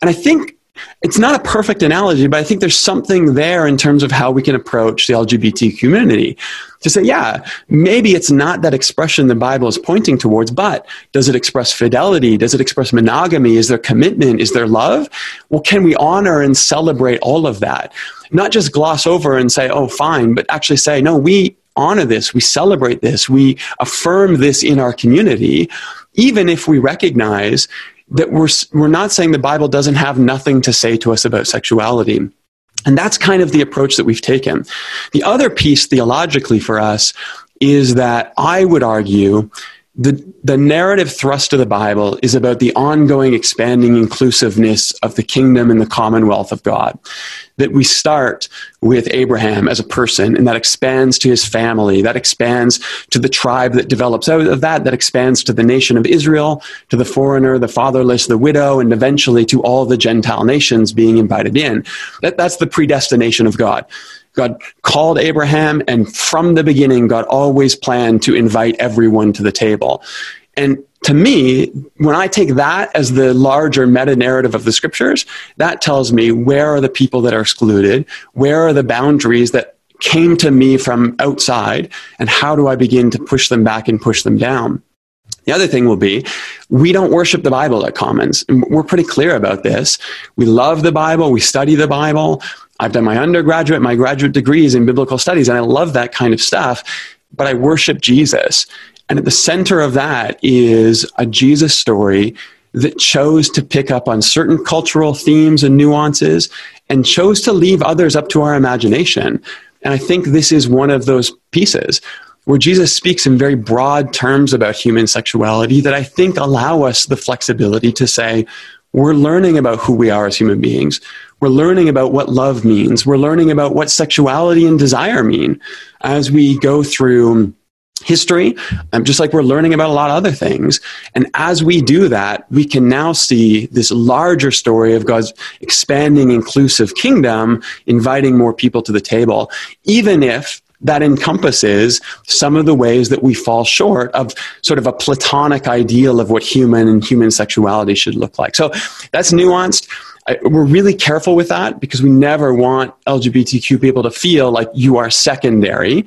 And I think it's not a perfect analogy, but I think there's something there in terms of how we can approach the LGBT community to say, yeah, maybe it's not that expression the Bible is pointing towards, but does it express fidelity? Does it express monogamy? Is there commitment? Is there love? Well, can we honor and celebrate all of that? Not just gloss over and say, oh, fine, but actually say, no, we honor this, we celebrate this, we affirm this in our community, even if we recognize that we're, we're not saying the Bible doesn't have nothing to say to us about sexuality. And that's kind of the approach that we've taken. The other piece theologically for us is that I would argue the, the narrative thrust of the Bible is about the ongoing expanding inclusiveness of the kingdom and the commonwealth of God. That we start with Abraham as a person, and that expands to his family, that expands to the tribe that develops out of that, that expands to the nation of Israel, to the foreigner, the fatherless, the widow, and eventually to all the Gentile nations being invited in. That, that's the predestination of God. God called Abraham, and from the beginning, God always planned to invite everyone to the table. And to me, when I take that as the larger meta narrative of the scriptures, that tells me where are the people that are excluded, where are the boundaries that came to me from outside, and how do I begin to push them back and push them down? The other thing will be we don't worship the Bible at Commons. We're pretty clear about this. We love the Bible, we study the Bible. I've done my undergraduate, my graduate degrees in biblical studies, and I love that kind of stuff, but I worship Jesus. And at the center of that is a Jesus story that chose to pick up on certain cultural themes and nuances and chose to leave others up to our imagination. And I think this is one of those pieces where Jesus speaks in very broad terms about human sexuality that I think allow us the flexibility to say, we're learning about who we are as human beings. We're learning about what love means. We're learning about what sexuality and desire mean as we go through history, um, just like we're learning about a lot of other things. And as we do that, we can now see this larger story of God's expanding, inclusive kingdom, inviting more people to the table, even if that encompasses some of the ways that we fall short of sort of a platonic ideal of what human and human sexuality should look like. So that's nuanced. I, we're really careful with that because we never want LGBTQ people to feel like you are secondary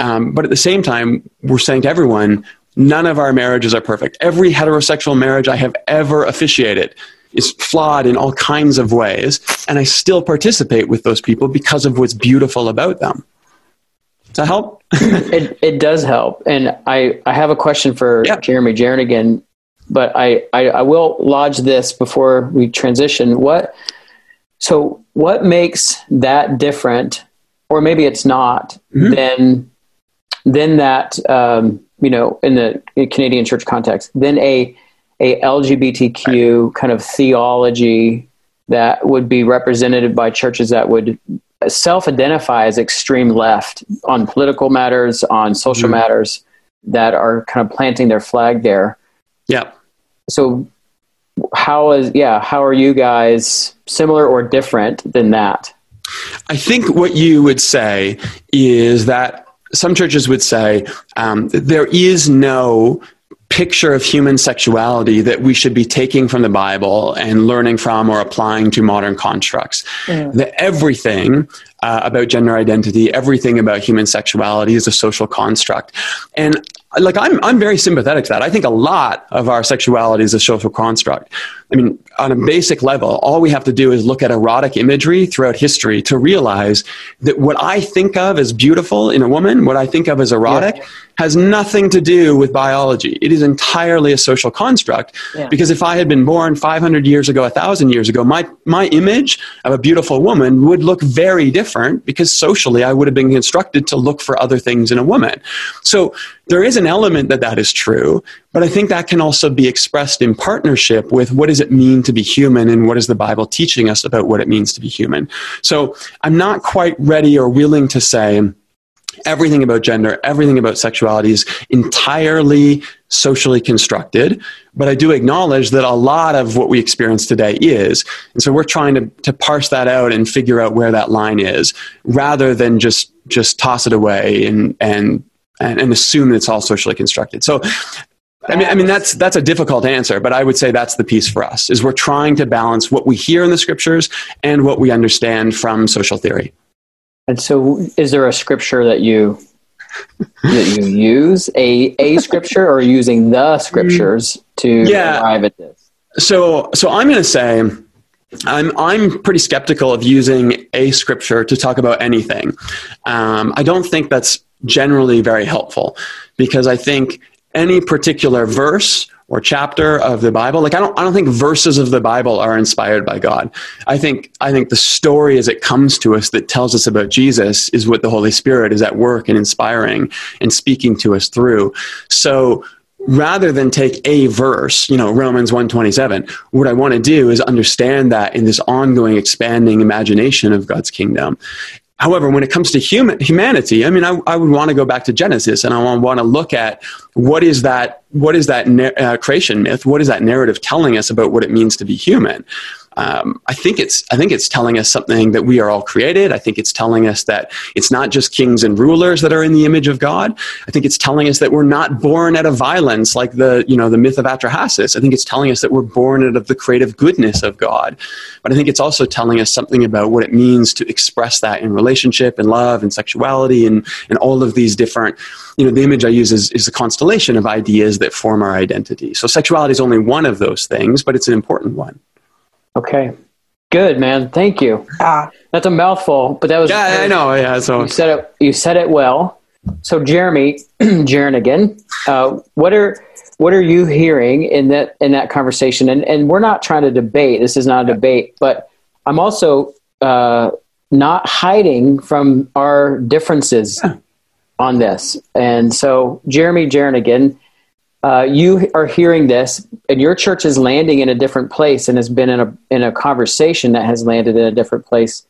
um, but at the same time, we're saying to everyone, none of our marriages are perfect. Every heterosexual marriage I have ever officiated is flawed in all kinds of ways, and I still participate with those people because of what's beautiful about them. That help? it, it does help. And I, I have a question for yeah. Jeremy Jernigan, but I, I, I will lodge this before we transition. What so what makes that different, or maybe it's not, mm-hmm. than then that um, you know in the Canadian church context, then a a LGBTQ kind of theology that would be represented by churches that would self-identify as extreme left on political matters, on social mm-hmm. matters, that are kind of planting their flag there. Yeah. So how is yeah how are you guys similar or different than that i think what you would say is that some churches would say um, there is no picture of human sexuality that we should be taking from the Bible and learning from or applying to modern constructs. Mm. That everything uh, about gender identity, everything about human sexuality is a social construct. And like I'm, I'm very sympathetic to that. I think a lot of our sexuality is a social construct. I mean, on a basic level, all we have to do is look at erotic imagery throughout history to realize that what I think of as beautiful in a woman, what I think of as erotic, yeah. has nothing to do with biology. It is entirely a social construct. Yeah. Because if I had been born 500 years ago, 1,000 years ago, my, my image of a beautiful woman would look very different because socially I would have been constructed to look for other things in a woman. So there is an element that that is true, but I think that can also be expressed in partnership with what does it mean to be human and what is the Bible teaching us about what it means to be human. So I'm not quite ready or willing to say everything about gender, everything about sexuality is entirely socially constructed, but I do acknowledge that a lot of what we experience today is. And so we're trying to, to parse that out and figure out where that line is rather than just just toss it away and and and, assume it's all socially constructed. So I mean, I mean that's that's a difficult answer, but I would say that's the piece for us. Is we're trying to balance what we hear in the scriptures and what we understand from social theory. And so, is there a scripture that you that you use a a scripture or using the scriptures to yeah. arrive at this? So, so I'm going to say. I'm I'm pretty skeptical of using a scripture to talk about anything. Um, I don't think that's generally very helpful because I think any particular verse or chapter of the Bible. Like I don't I don't think verses of the Bible are inspired by God. I think I think the story as it comes to us that tells us about Jesus is what the Holy Spirit is at work and inspiring and speaking to us through. So rather than take a verse, you know, Romans 127, what I want to do is understand that in this ongoing expanding imagination of God's kingdom However, when it comes to human, humanity, I mean, I, I would want to go back to Genesis and I want, to look at what is that, what is that uh, creation myth? What is that narrative telling us about what it means to be human? Um, I think it's I think it's telling us something that we are all created. I think it's telling us that it's not just kings and rulers that are in the image of God. I think it's telling us that we're not born out of violence like the you know the myth of Atrahasis. I think it's telling us that we're born out of the creative goodness of God. But I think it's also telling us something about what it means to express that in relationship and love and sexuality and and all of these different you know the image I use is, is a constellation of ideas that form our identity. So sexuality is only one of those things, but it's an important one. Okay. Good man, thank you. Ah. That's a mouthful, but that was Yeah, I know. Yeah, so you said it. You said it well. So, Jeremy, Jernigan, uh, what are what are you hearing in that in that conversation? And and we're not trying to debate. This is not a debate, but I'm also uh, not hiding from our differences on this. And so, Jeremy Jernigan, uh, you are hearing this, and your church is landing in a different place, and has been in a in a conversation that has landed in a different place.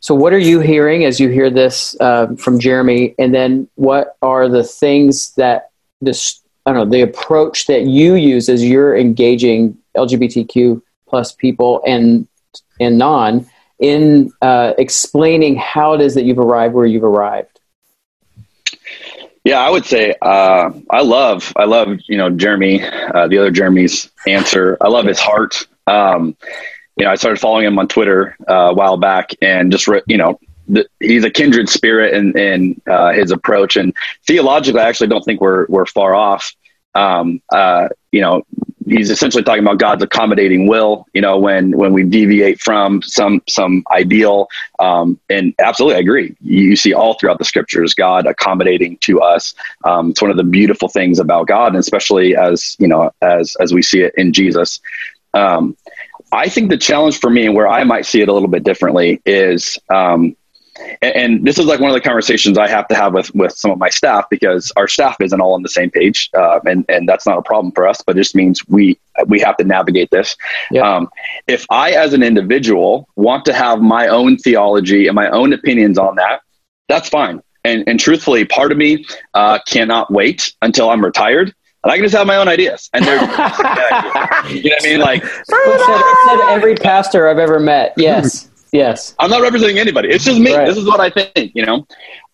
So, what are you hearing as you hear this uh, from Jeremy? And then, what are the things that this I don't know the approach that you use as you're engaging LGBTQ plus people and and non in uh, explaining how it is that you've arrived where you've arrived? Yeah, I would say uh, I love I love you know Jeremy, uh, the other Jeremy's answer. I love his heart. Um, you know, I started following him on Twitter uh, a while back, and just re- you know, the, he's a kindred spirit in, in uh, his approach. And theologically, I actually don't think we're we're far off. Um, uh, you know, he's essentially talking about God's accommodating will. You know, when when we deviate from some some ideal, um, and absolutely, I agree. You see all throughout the scriptures God accommodating to us. Um, it's one of the beautiful things about God, and especially as you know, as as we see it in Jesus. Um, I think the challenge for me, and where I might see it a little bit differently, is um, and, and, this is like one of the conversations I have to have with with some of my staff because our staff isn't all on the same page, uh, and and that's not a problem for us, but it just means we we have to navigate this. Yeah. Um, if I, as an individual, want to have my own theology and my own opinions on that, that's fine. And and truthfully, part of me uh, cannot wait until I'm retired and I can just have my own ideas. And they're, you know what I mean? Like, said, said every pastor I've ever met. Yes, yes. I'm not representing anybody. It's just me. Right. This is what I think. You know,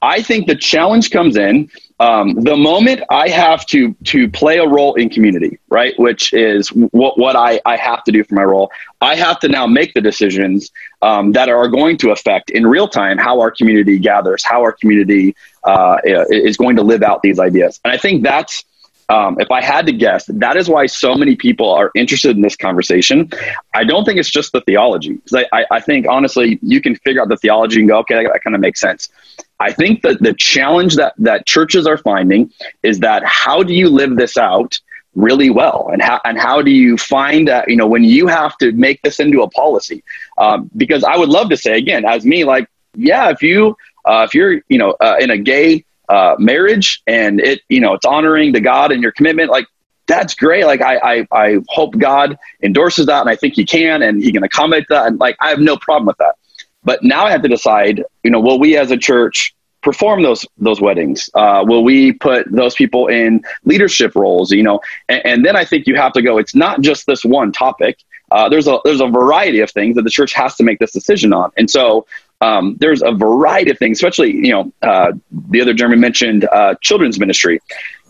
I think the challenge comes in um, the moment I have to to play a role in community, right? Which is what what I I have to do for my role. I have to now make the decisions um, that are going to affect in real time how our community gathers, how our community uh, is going to live out these ideas. And I think that's um, if I had to guess, that is why so many people are interested in this conversation. I don't think it's just the theology. 'Cause I, I, I think honestly, you can figure out the theology and go, okay, that, that kind of makes sense. I think that the challenge that that churches are finding is that how do you live this out really well, and how and how do you find that you know when you have to make this into a policy? Um, because I would love to say again, as me, like yeah, if you uh, if you're you know uh, in a gay uh, marriage and it you know it's honoring to God and your commitment like that's great. Like I, I I hope God endorses that and I think he can and he can accommodate that. And like I have no problem with that. But now I have to decide you know will we as a church perform those those weddings? Uh, will we put those people in leadership roles you know? And, and then I think you have to go it's not just this one topic. Uh, there's a there's a variety of things that the church has to make this decision on. And so um, there's a variety of things, especially, you know, uh, the other Jeremy mentioned uh, children's ministry.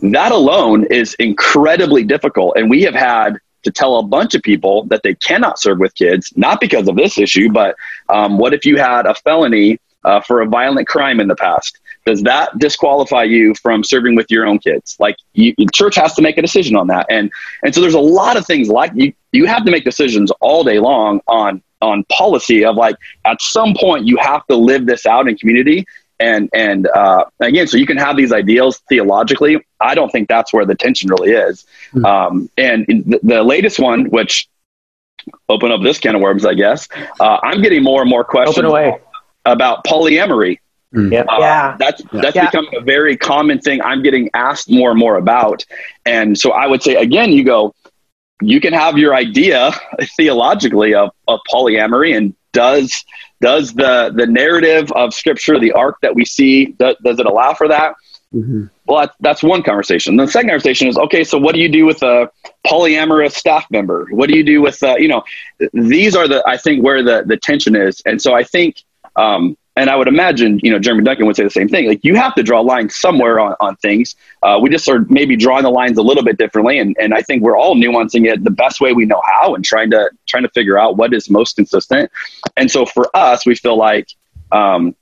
That alone is incredibly difficult. And we have had to tell a bunch of people that they cannot serve with kids, not because of this issue, but um, what if you had a felony uh, for a violent crime in the past? Does that disqualify you from serving with your own kids? Like, you, church has to make a decision on that, and and so there's a lot of things like you you have to make decisions all day long on on policy of like at some point you have to live this out in community. And and uh, again so you can have these ideals theologically. I don't think that's where the tension really is. Mm-hmm. um, and the, the, latest one which open up this can of worms i guess uh, i'm getting more and more questions about polyamory. Mm. uh, yeah. that's that's yeah. becoming a very common thing i'm getting asked more and more about. And so i would say again you go you can have your idea theologically of, of polyamory and does does the the narrative of scripture the arc that we see does, does it allow for that Mm-hmm. Well, that's, that's one conversation. The second conversation is okay. So, what do you do with a polyamorous staff member? What do you do with uh, you know? These are the I think where the the tension is, and so I think, um, and I would imagine you know Jeremy Duncan would say the same thing. Like you have to draw lines somewhere on on things. Uh, we just are maybe drawing the lines a little bit differently, and and I think we're all nuancing it the best way we know how, and trying to trying to figure out what is most consistent. And so for us, we feel like. Um,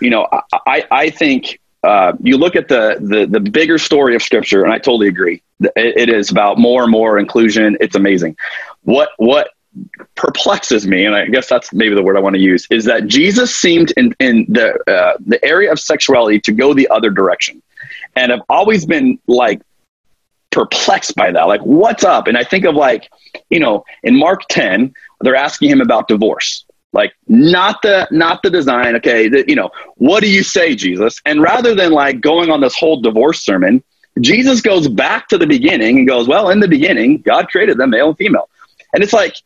you know, I, I think uh, you look at the, the the bigger story of Scripture, and I totally agree. It, it is about more and more inclusion. It's amazing. What what perplexes me, and I guess that's maybe the word I want to use, is that Jesus seemed in in the uh, the area of sexuality to go the other direction, and I've always been like perplexed by that. Like, what's up? And I think of like, you know, in Mark ten, they're asking him about divorce like not the not the design okay the, you know what do you say jesus and rather than like going on this whole divorce sermon jesus goes back to the beginning and goes well in the beginning god created them male and female and it's like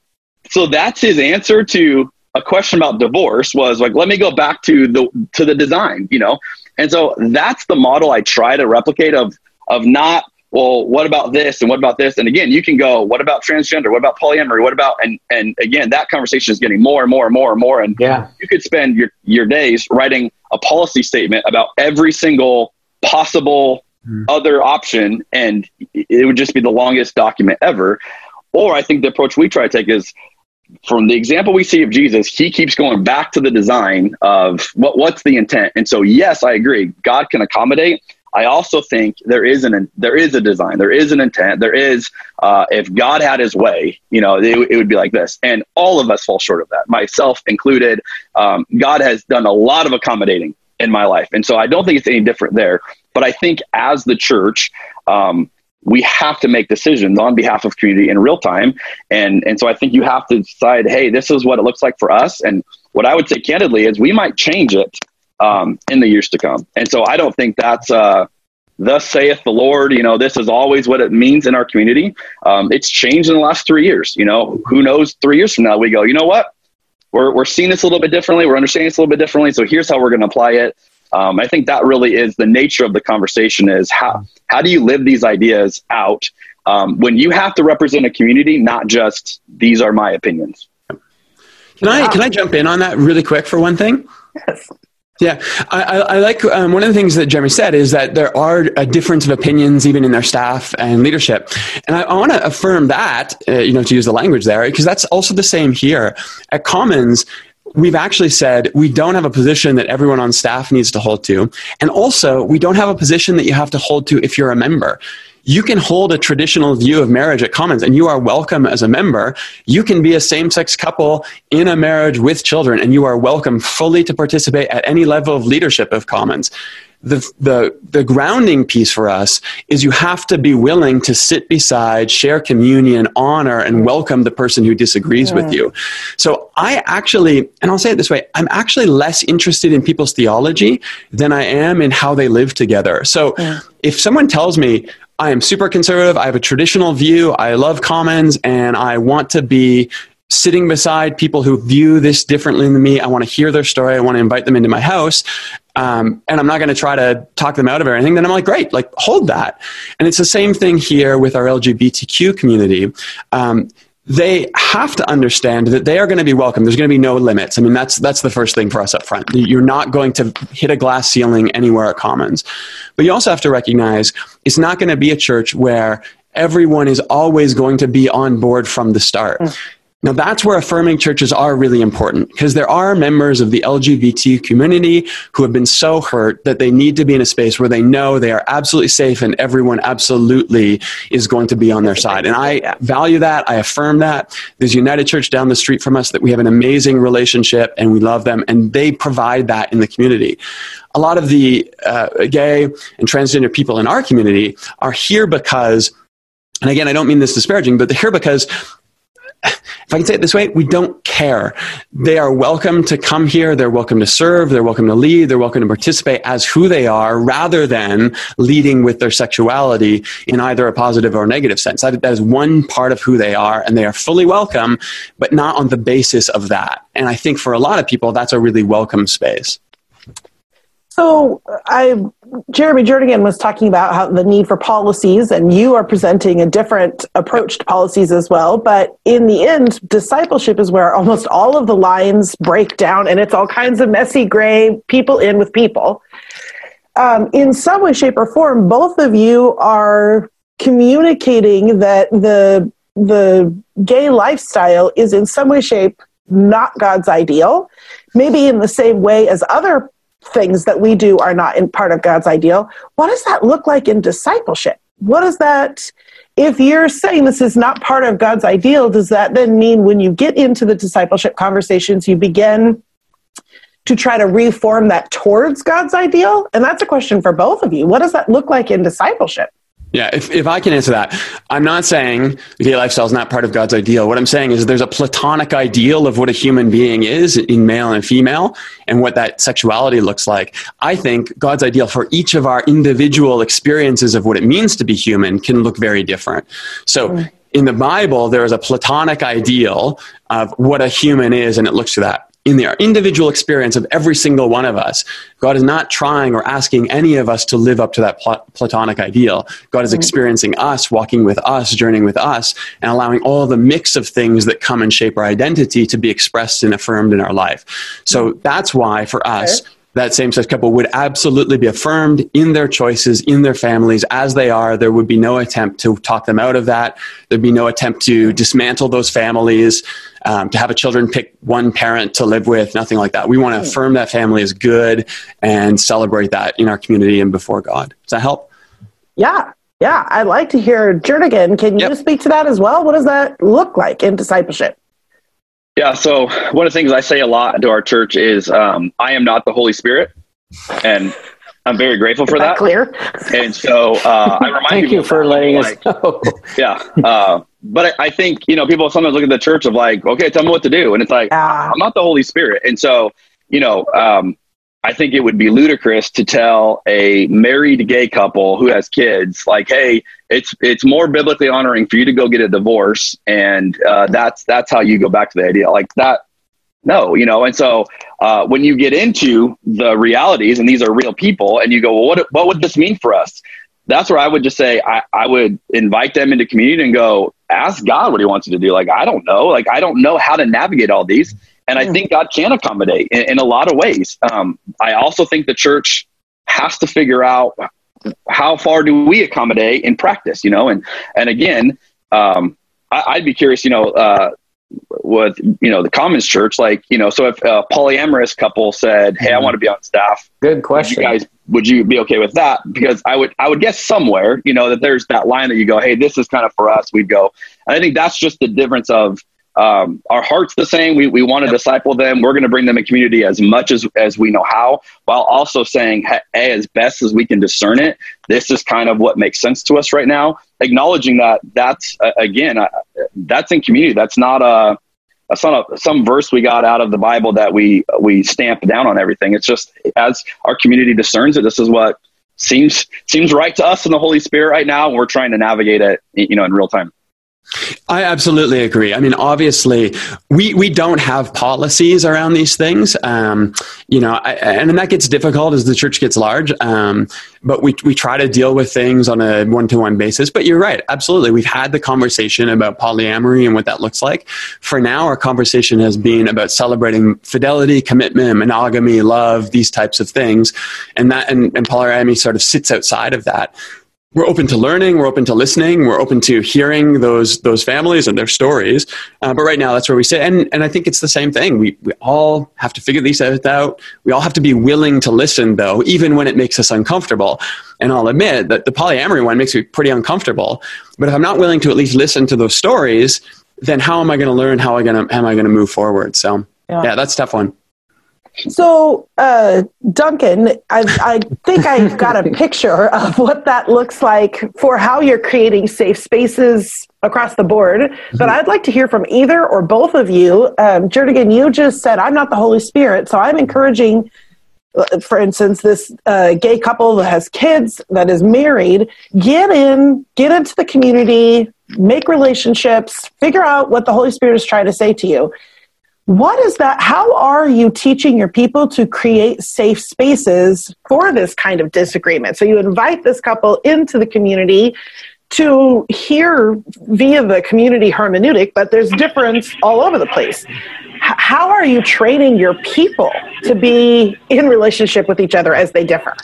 so that's his answer to a question about divorce was like let me go back to the to the design you know and so that's the model i try to replicate of of not well, what about this and what about this? And again, you can go, what about transgender? What about polyamory? What about and and again, that conversation is getting more and more and more and more. And yeah, you could spend your your days writing a policy statement about every single possible mm. other option, and it would just be the longest document ever. Or I think the approach we try to take is from the example we see of Jesus, he keeps going back to the design of what what's the intent. And so, yes, I agree. God can accommodate, I also think there is an there is a design, there is an intent, there is. Uh, if God had His way, you know, it, it, would be like this, and all of us fall short of that, myself included. Um, God has done a lot of accommodating in my life, and so I don't think it's any different there. But I think as the church. Um, we have to make decisions on behalf of community in real time and and so i think you have to decide hey this is what it looks like for us and what i would say candidly is we might change it um, in the years to come. And so I don't think that's uh, thus saith the Lord. You know, this is always what it means in our community. Um, it's changed in the last three years. You know, who knows? Three years from now, we go, you know what? We're we're seeing this a little bit differently. We're understanding this a little bit differently. So here's how we're going to apply it. Um, I think that really is the nature of the conversation: is how how do you live these ideas out um, when you have to represent a community, not just these are my opinions. Can I can I jump in on that really quick for one thing? Yes. Yeah, I, I like um, one of the things that Jeremy said is that there are a difference of opinions even in their staff and leadership, and I, I want to affirm that uh, you know to use the language there because that's also the same here at Commons. We've actually said we don't have a position that everyone on staff needs to hold to, and also we don't have a position that you have to hold to if you're a member you can hold a traditional view of marriage at Commons and you are welcome as a member. You can be a same sex couple in a marriage with children and you are welcome fully to participate at any level of leadership of Commons. The, the, the grounding piece for us is you have to be willing to sit beside, share communion, honor, and welcome the person who disagrees yeah. with you. So I actually, and I'll say it this way, I'm actually less interested in people's theology than I am in how they live together. So yeah. if someone tells me, I am super conservative. I have a traditional view. I love commons and I want to be sitting beside people who view this differently than me. I want to hear their story. I want to invite them into my house. Um, and I'm not going to try to talk them out of anything. Then I'm like, great, like hold that. And it's the same thing here with our LGBTQ community. Um, they have to understand that they are going to be welcome. There's going to be no limits. I mean, that's that's the first thing for us up front. You're not going to hit a glass ceiling anywhere at Commons. But you also have to recognize it's not going to be a church where everyone is always going to be on board from the start. Mm. Now, that's where affirming churches are really important because there are members of the LGBT community who have been so hurt that they need to be in a space where they know they are absolutely safe and everyone absolutely is going to be on their side. And I value that. I affirm that. There's United Church down the street from us that we have an amazing relationship and we love them, and they provide that in the community. A lot of the uh, gay and transgender people in our community are here because and again, I don't mean this disparaging, but they're here because if I can say it this way, we don't care. They are welcome to come here. They're welcome to serve. They're welcome to lead. They're welcome to participate as who they are rather than leading with their sexuality in either a positive or negative sense. That, that is one part of who they are and they are fully welcome, but not on the basis of that. And I think for a lot of people, that's a really welcome space. So I, Jeremy Jernigan was talking about how the need for policies, and you are presenting a different approach to policies as well. But in the end, discipleship is where almost all of the lines break down, and it's all kinds of messy gray people in with people. Um, in some way, shape, or form, both of you are communicating that the the gay lifestyle is in some way, shape, not God's ideal. Maybe in the same way as other things that we do are not in part of God's ideal. What does that look like in discipleship? What does that, if you're saying this is not part of God's ideal, does that then mean when you get into the discipleship conversations, you begin to try to reform that towards God's ideal? And that's a question for both of you. What does that look like in discipleship? Yeah, if, if I can answer that, I'm not saying the gay lifestyle is not part of God's ideal. What I'm saying is there's a platonic ideal of what a human being is in male and female and what that sexuality looks like. I think God's ideal for each of our individual experiences of what it means to be human can look very different. So mm. in the Bible, there is a platonic ideal of what a human is, and it looks to that in the individual experience of every single one of us. God is not trying or asking any of us to live up to that pl- platonic ideal. God is experiencing us, walking with us, journeying with us, and allowing all the mix of things that come and shape our identity to be expressed and affirmed in our life. So that's why for us, okay that same sex couple would absolutely be affirmed in their choices, in their families as they are. There would be no attempt to talk them out of that. There'd be no attempt to dismantle those families, um, to have a children pick one parent to live with, nothing like that. We want to affirm that family is good and celebrate that in our community and before God. Does that help? Yeah. Yeah. I'd like to hear Jernigan. Can you yep. speak to that as well? What does that look like in discipleship? Yeah. So one of the things I say a lot to our church is, um, "I am not the Holy Spirit," and I'm very grateful for that, that. Clear. And so uh, I remind you Thank you for letting like, us know. yeah. Uh, but I, I, think you know people sometimes look at the church of like, okay, tell me what to do, and it's like ah. I'm not the Holy Spirit, and so you know. Um, I think it would be ludicrous to tell a married gay couple who has kids, like, "Hey, it's it's more biblically honoring for you to go get a divorce, and uh, that's that's how you go back to the idea." Like that, no, you know. And so uh, when you get into the realities, and these are real people, and you go, "Well, what what would this mean for us?" That's where I would just say I, I would invite them into community and go, ask God what He wants you to do. Like I don't know, like I don't know how to navigate all these and I hmm. think God can accommodate in, in a lot of ways. Um, I also think the church has to figure out how far do we accommodate in practice, you know? And, and again, um, I, would be curious, you know, uh, with, you know, the Commons Church, like, you know, so if a polyamorous couple said, Hey, I hmm. want to be on staff. Good question. Would you guys, would you be okay with that? Because I would, I would guess somewhere, you know, that there's that line that you go, Hey, this is kind of for us. We'd go, and I think that's just the difference of, um, our heart's the same. We, we want to disciple them. We're going to bring them in community as much as, as we know how, while also saying, hey, as best as we can discern it, this is kind of what makes sense to us right now. Acknowledging that that's, uh, again, uh, that's in community. That's not a, that's not a, some verse we got out of the Bible that we, we stamp down on everything. It's just as our community discerns it, this is what seems, seems right to us in the Holy Spirit right now. And we're trying to navigate it, you know, in real time. I absolutely agree. I mean, obviously, we, we don't have policies around these things, um, you know, I, and that gets difficult as the church gets large. Um, but we, we try to deal with things on a one to one basis. But you're right, absolutely. We've had the conversation about polyamory and what that looks like. For now, our conversation has been about celebrating fidelity, commitment, monogamy, love, these types of things, and that and, and polyamory sort of sits outside of that we're open to learning we're open to listening we're open to hearing those those families and their stories. Uh, but right now that's where we sit. And, and i think it's the same thing. We, we all have to figure these out. We all have to be willing to listen though even when it makes us uncomfortable. And i'll admit that the polyamory one makes me pretty uncomfortable. But if i'm not willing to at least listen to those stories then how am i going to learn? How, I gonna, am i going to move forward? So yeah. yeah that's tough one so, uh, Duncan, I, I think I've got a picture of what that looks like for how you're creating safe spaces across the board. Mm-hmm. But I'd like to hear from either or both of you. Um, Jernigan, you just said, I'm not the Holy Spirit. So I'm encouraging, uh, for instance, this uh, gay couple that has kids, that is married, get in, get into the community, make relationships, figure out what the Holy Spirit is trying to say to you what is that? How are you teaching your people to create safe spaces for this kind of disagreement? So you invite this couple into the community to hear via the community hermeneutic, but there's difference all over the place. How are you training your people to be in relationship with each other as they differ?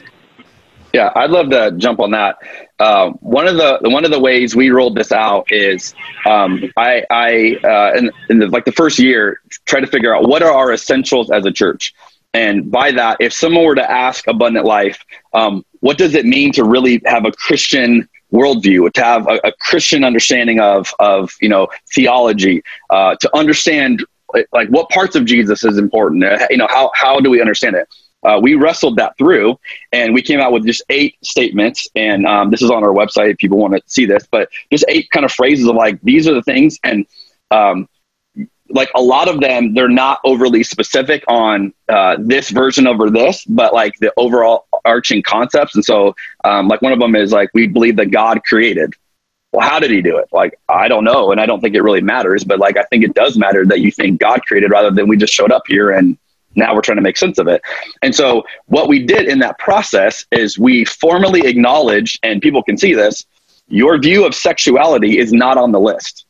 Yeah, I'd love to jump on that. Uh, one of the one of the ways we rolled this out is um, I, I uh, in, in the, like the first year try to figure out what are our essentials as a church, and by that, if someone were to ask Abundant Life, um, what does it mean to really have a Christian worldview, to have a, a Christian understanding of of you know theology, uh, to understand like what parts of Jesus is important, uh, you know how how do we understand it? Uh, we wrestled that through and we came out with just eight statements. And um, this is on our website if people want to see this, but just eight kind of phrases of like, these are the things. And um, like a lot of them, they're not overly specific on uh, this version over this, but like the overall arching concepts. And so, um, like one of them is like, we believe that God created. Well, how did he do it? Like, I don't know. And I don't think it really matters, but like, I think it does matter that you think God created rather than we just showed up here and now we're trying to make sense of it. And so what we did in that process is we formally acknowledged, and people can see this, your view of sexuality is not on the list.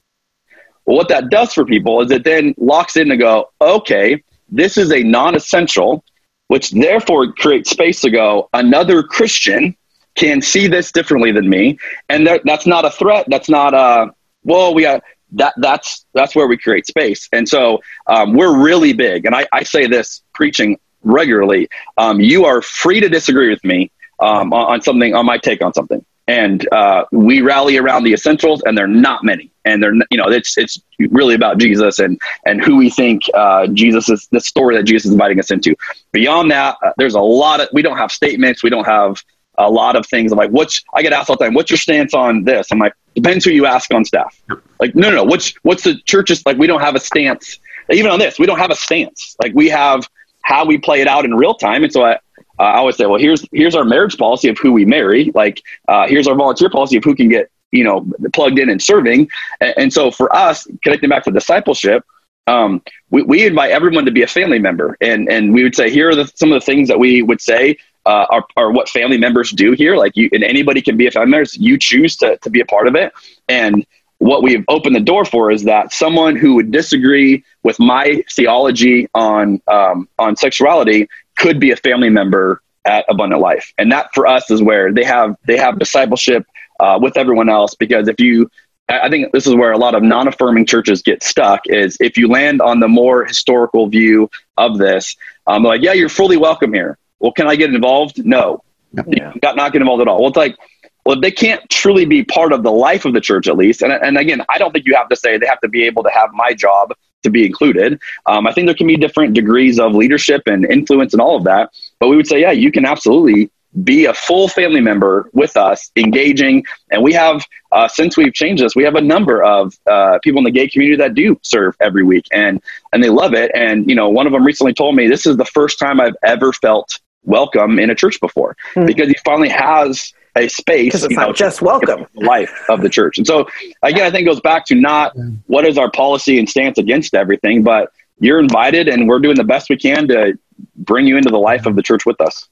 Well, what that does for people is it then locks in to go, okay, this is a non essential, which therefore creates space to go, another Christian can see this differently than me. And that, that's not a threat. That's not a, well, we got, that that's that's where we create space. And so um, we're really big. And I, I say this preaching regularly. Um, you are free to disagree with me um, on, on, something on my take on something. And uh, we rally around the essentials, and they're not many. And they're you know it's it's really about Jesus and and who we think uh, Jesus is the story that Jesus is inviting us into. Beyond that, uh, there's a lot of we don't have statements. We don't have a lot of things. I'm like, what's I get asked all the time, what's your stance on this? I'm like, depends who you ask on staff. Like, no, no, no. What's what's the church's like? We don't have a stance. Even on this, we don't have a stance. Like we have how we play it out in real time. And so I, uh, I always say, well, here's here's our marriage policy of who we marry. Like uh, here's our volunteer policy of who can get you know plugged in and serving. And, and so for us, connecting back to discipleship, um, we, we invite everyone to be a family member, and and we would say here are the, some of the things that we would say uh, are, are what family members do here. Like you, and anybody can be a family member. You choose to, to be a part of it. And what we've opened the door for is that someone who would disagree with my theology on, um, on sexuality could be a family member at Abundant Life. And that for us is where they have, they have discipleship uh, with everyone else. Because if you, I think this is where a lot of non-affirming churches get stuck is if you land on the more historical view of this, um, like, yeah, you're fully welcome here. Well, can I get involved? No. Yeah. Got not get involved at all. Well, it's like, well, they can't truly be part of the life of the church, at least. And, and again, I don't think you have to say they have to be able to have my job to be included. Um, I think there can be different degrees of leadership and influence and all of that. But we would say, yeah, you can absolutely be a full family member with us, engaging. And we have, uh, since we've changed this, we have a number of uh, people in the gay community that do serve every week, and and they love it. And you know, one of them recently told me this is the first time I've ever felt welcome in a church before mm. because he finally has a space because it's not know, just welcome life of the church and so again i think it goes back to not what is our policy and stance against everything but you're invited and we're doing the best we can to bring you into the life of the church with us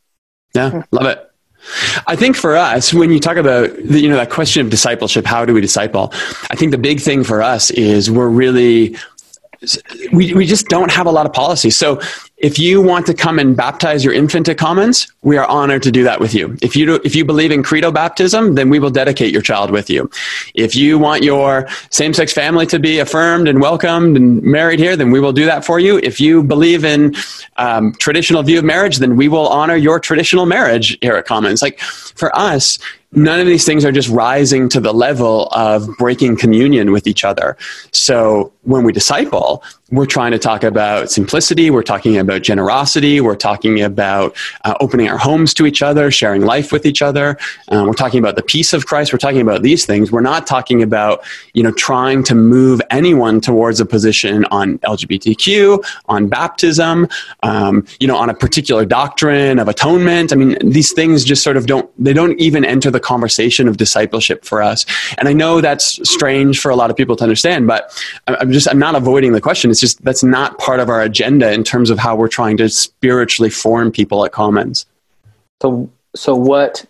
yeah love it I think for us, when you talk about the, you know that question of discipleship, how do we disciple? I think the big thing for us is we're really we, we just don't have a lot of policy. So if you want to come and baptize your infant at Commons, we are honored to do that with you. If you do, if you believe in credo baptism, then we will dedicate your child with you. If you want your same-sex family to be affirmed and welcomed and married here, then we will do that for you. If you believe in um, traditional view of marriage, then we will honor your traditional marriage here at Commons. Like for us, none of these things are just rising to the level of breaking communion with each other. So when we disciple, we're trying to talk about simplicity. We're talking about generosity. We're talking about uh, opening our homes to each other, sharing life with each other. Um, we're talking about the peace of Christ. We're talking about these things. We're not talking about, you know, trying to move anyone towards a position on LGBTQ, on baptism, um, you know, on a particular doctrine of atonement. I mean, these things just sort of don't, they don't even enter the conversation of discipleship for us. And I know that's strange for a lot of people to understand, but I'm just, I'm not avoiding the question. It's just that's not part of our agenda in terms of how we're trying to spiritually form people at Commons. So, so what,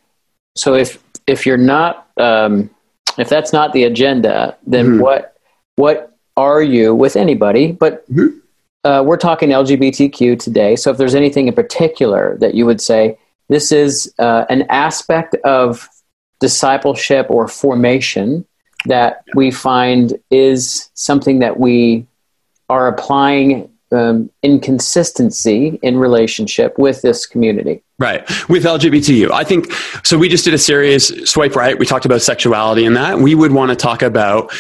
so if, if you're not, um, if that's not the agenda, then mm-hmm. what, what are you with anybody? But mm-hmm. uh, we're talking LGBTQ today. So if there's anything in particular that you would say, this is uh, an aspect of discipleship or formation that we find is something that we are applying um, inconsistency in relationship with this community. Right. With LGBTQ. I think so. We just did a series, Swipe Right. We talked about sexuality and that. We would want to talk about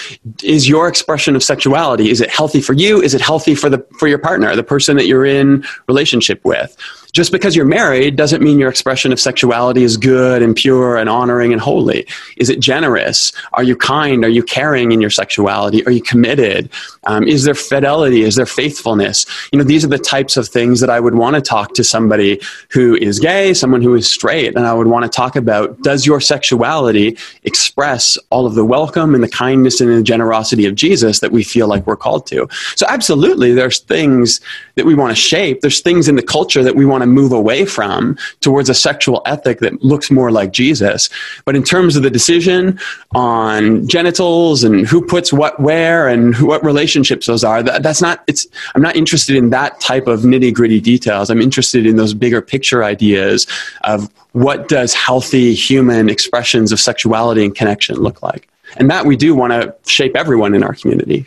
is your expression of sexuality, is it healthy for you? Is it healthy for the for your partner, the person that you're in relationship with? Just because you're married doesn't mean your expression of sexuality is good and pure and honoring and holy. Is it generous? Are you kind? Are you caring in your sexuality? Are you committed? Um, is there fidelity? Is there faithfulness? You know, these are the types of things that I would want to talk to somebody who is gay, someone who is straight, and I would want to talk about does your sexuality express all of the welcome and the kindness and the generosity of Jesus that we feel like we're called to? So, absolutely, there's things that we want to shape, there's things in the culture that we want to move away from towards a sexual ethic that looks more like Jesus. But in terms of the decision on genitals and who puts what where and who, what relationships those are, that, that's not, it's, I'm not interested in that type of nitty gritty details. I'm interested in those bigger picture ideas of what does healthy human expressions of sexuality and connection look like. And that we do want to shape everyone in our community.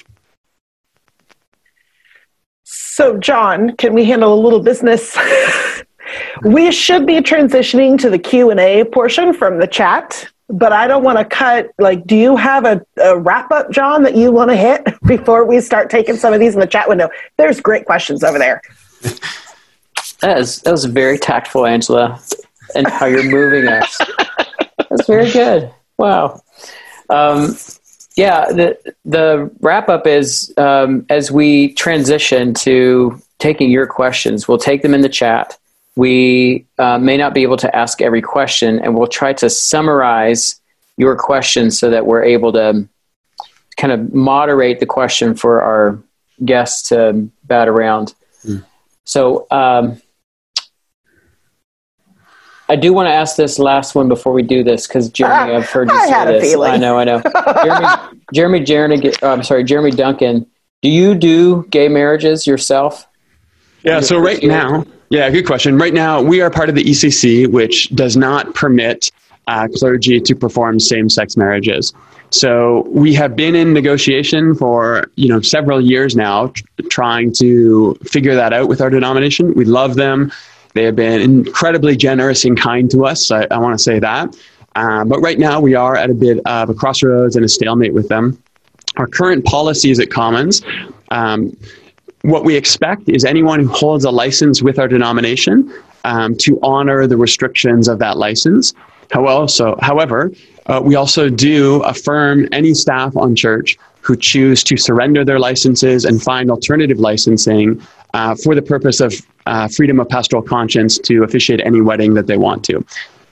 So, John, can we handle a little business? we should be transitioning to the Q and A portion from the chat, but I don't want to cut. Like, do you have a, a wrap up, John, that you want to hit before we start taking some of these in the chat window? There's great questions over there. That is that was very tactful, Angela, and how you're moving us. That's very good. Wow. Um, yeah, the the wrap up is um, as we transition to taking your questions, we'll take them in the chat. We uh, may not be able to ask every question, and we'll try to summarize your questions so that we're able to kind of moderate the question for our guests to bat around. Mm. So, um, I do want to ask this last one before we do this because Jeremy, I've heard you I say this. Feeling. I know, I know. Jeremy, Jeremy, Jeremy oh, I'm sorry, Jeremy Duncan. Do you do gay marriages yourself? Yeah. So right now, yeah, good question. Right now, we are part of the ECC, which does not permit uh, clergy to perform same-sex marriages. So we have been in negotiation for you know several years now, tr- trying to figure that out with our denomination. We love them. They have been incredibly generous and kind to us. I, I want to say that. Uh, but right now, we are at a bit of a crossroads and a stalemate with them. Our current policies at Commons. Um, what we expect is anyone who holds a license with our denomination um, to honor the restrictions of that license. However, however uh, we also do affirm any staff on church who choose to surrender their licenses and find alternative licensing uh, for the purpose of uh, freedom of pastoral conscience to officiate any wedding that they want to.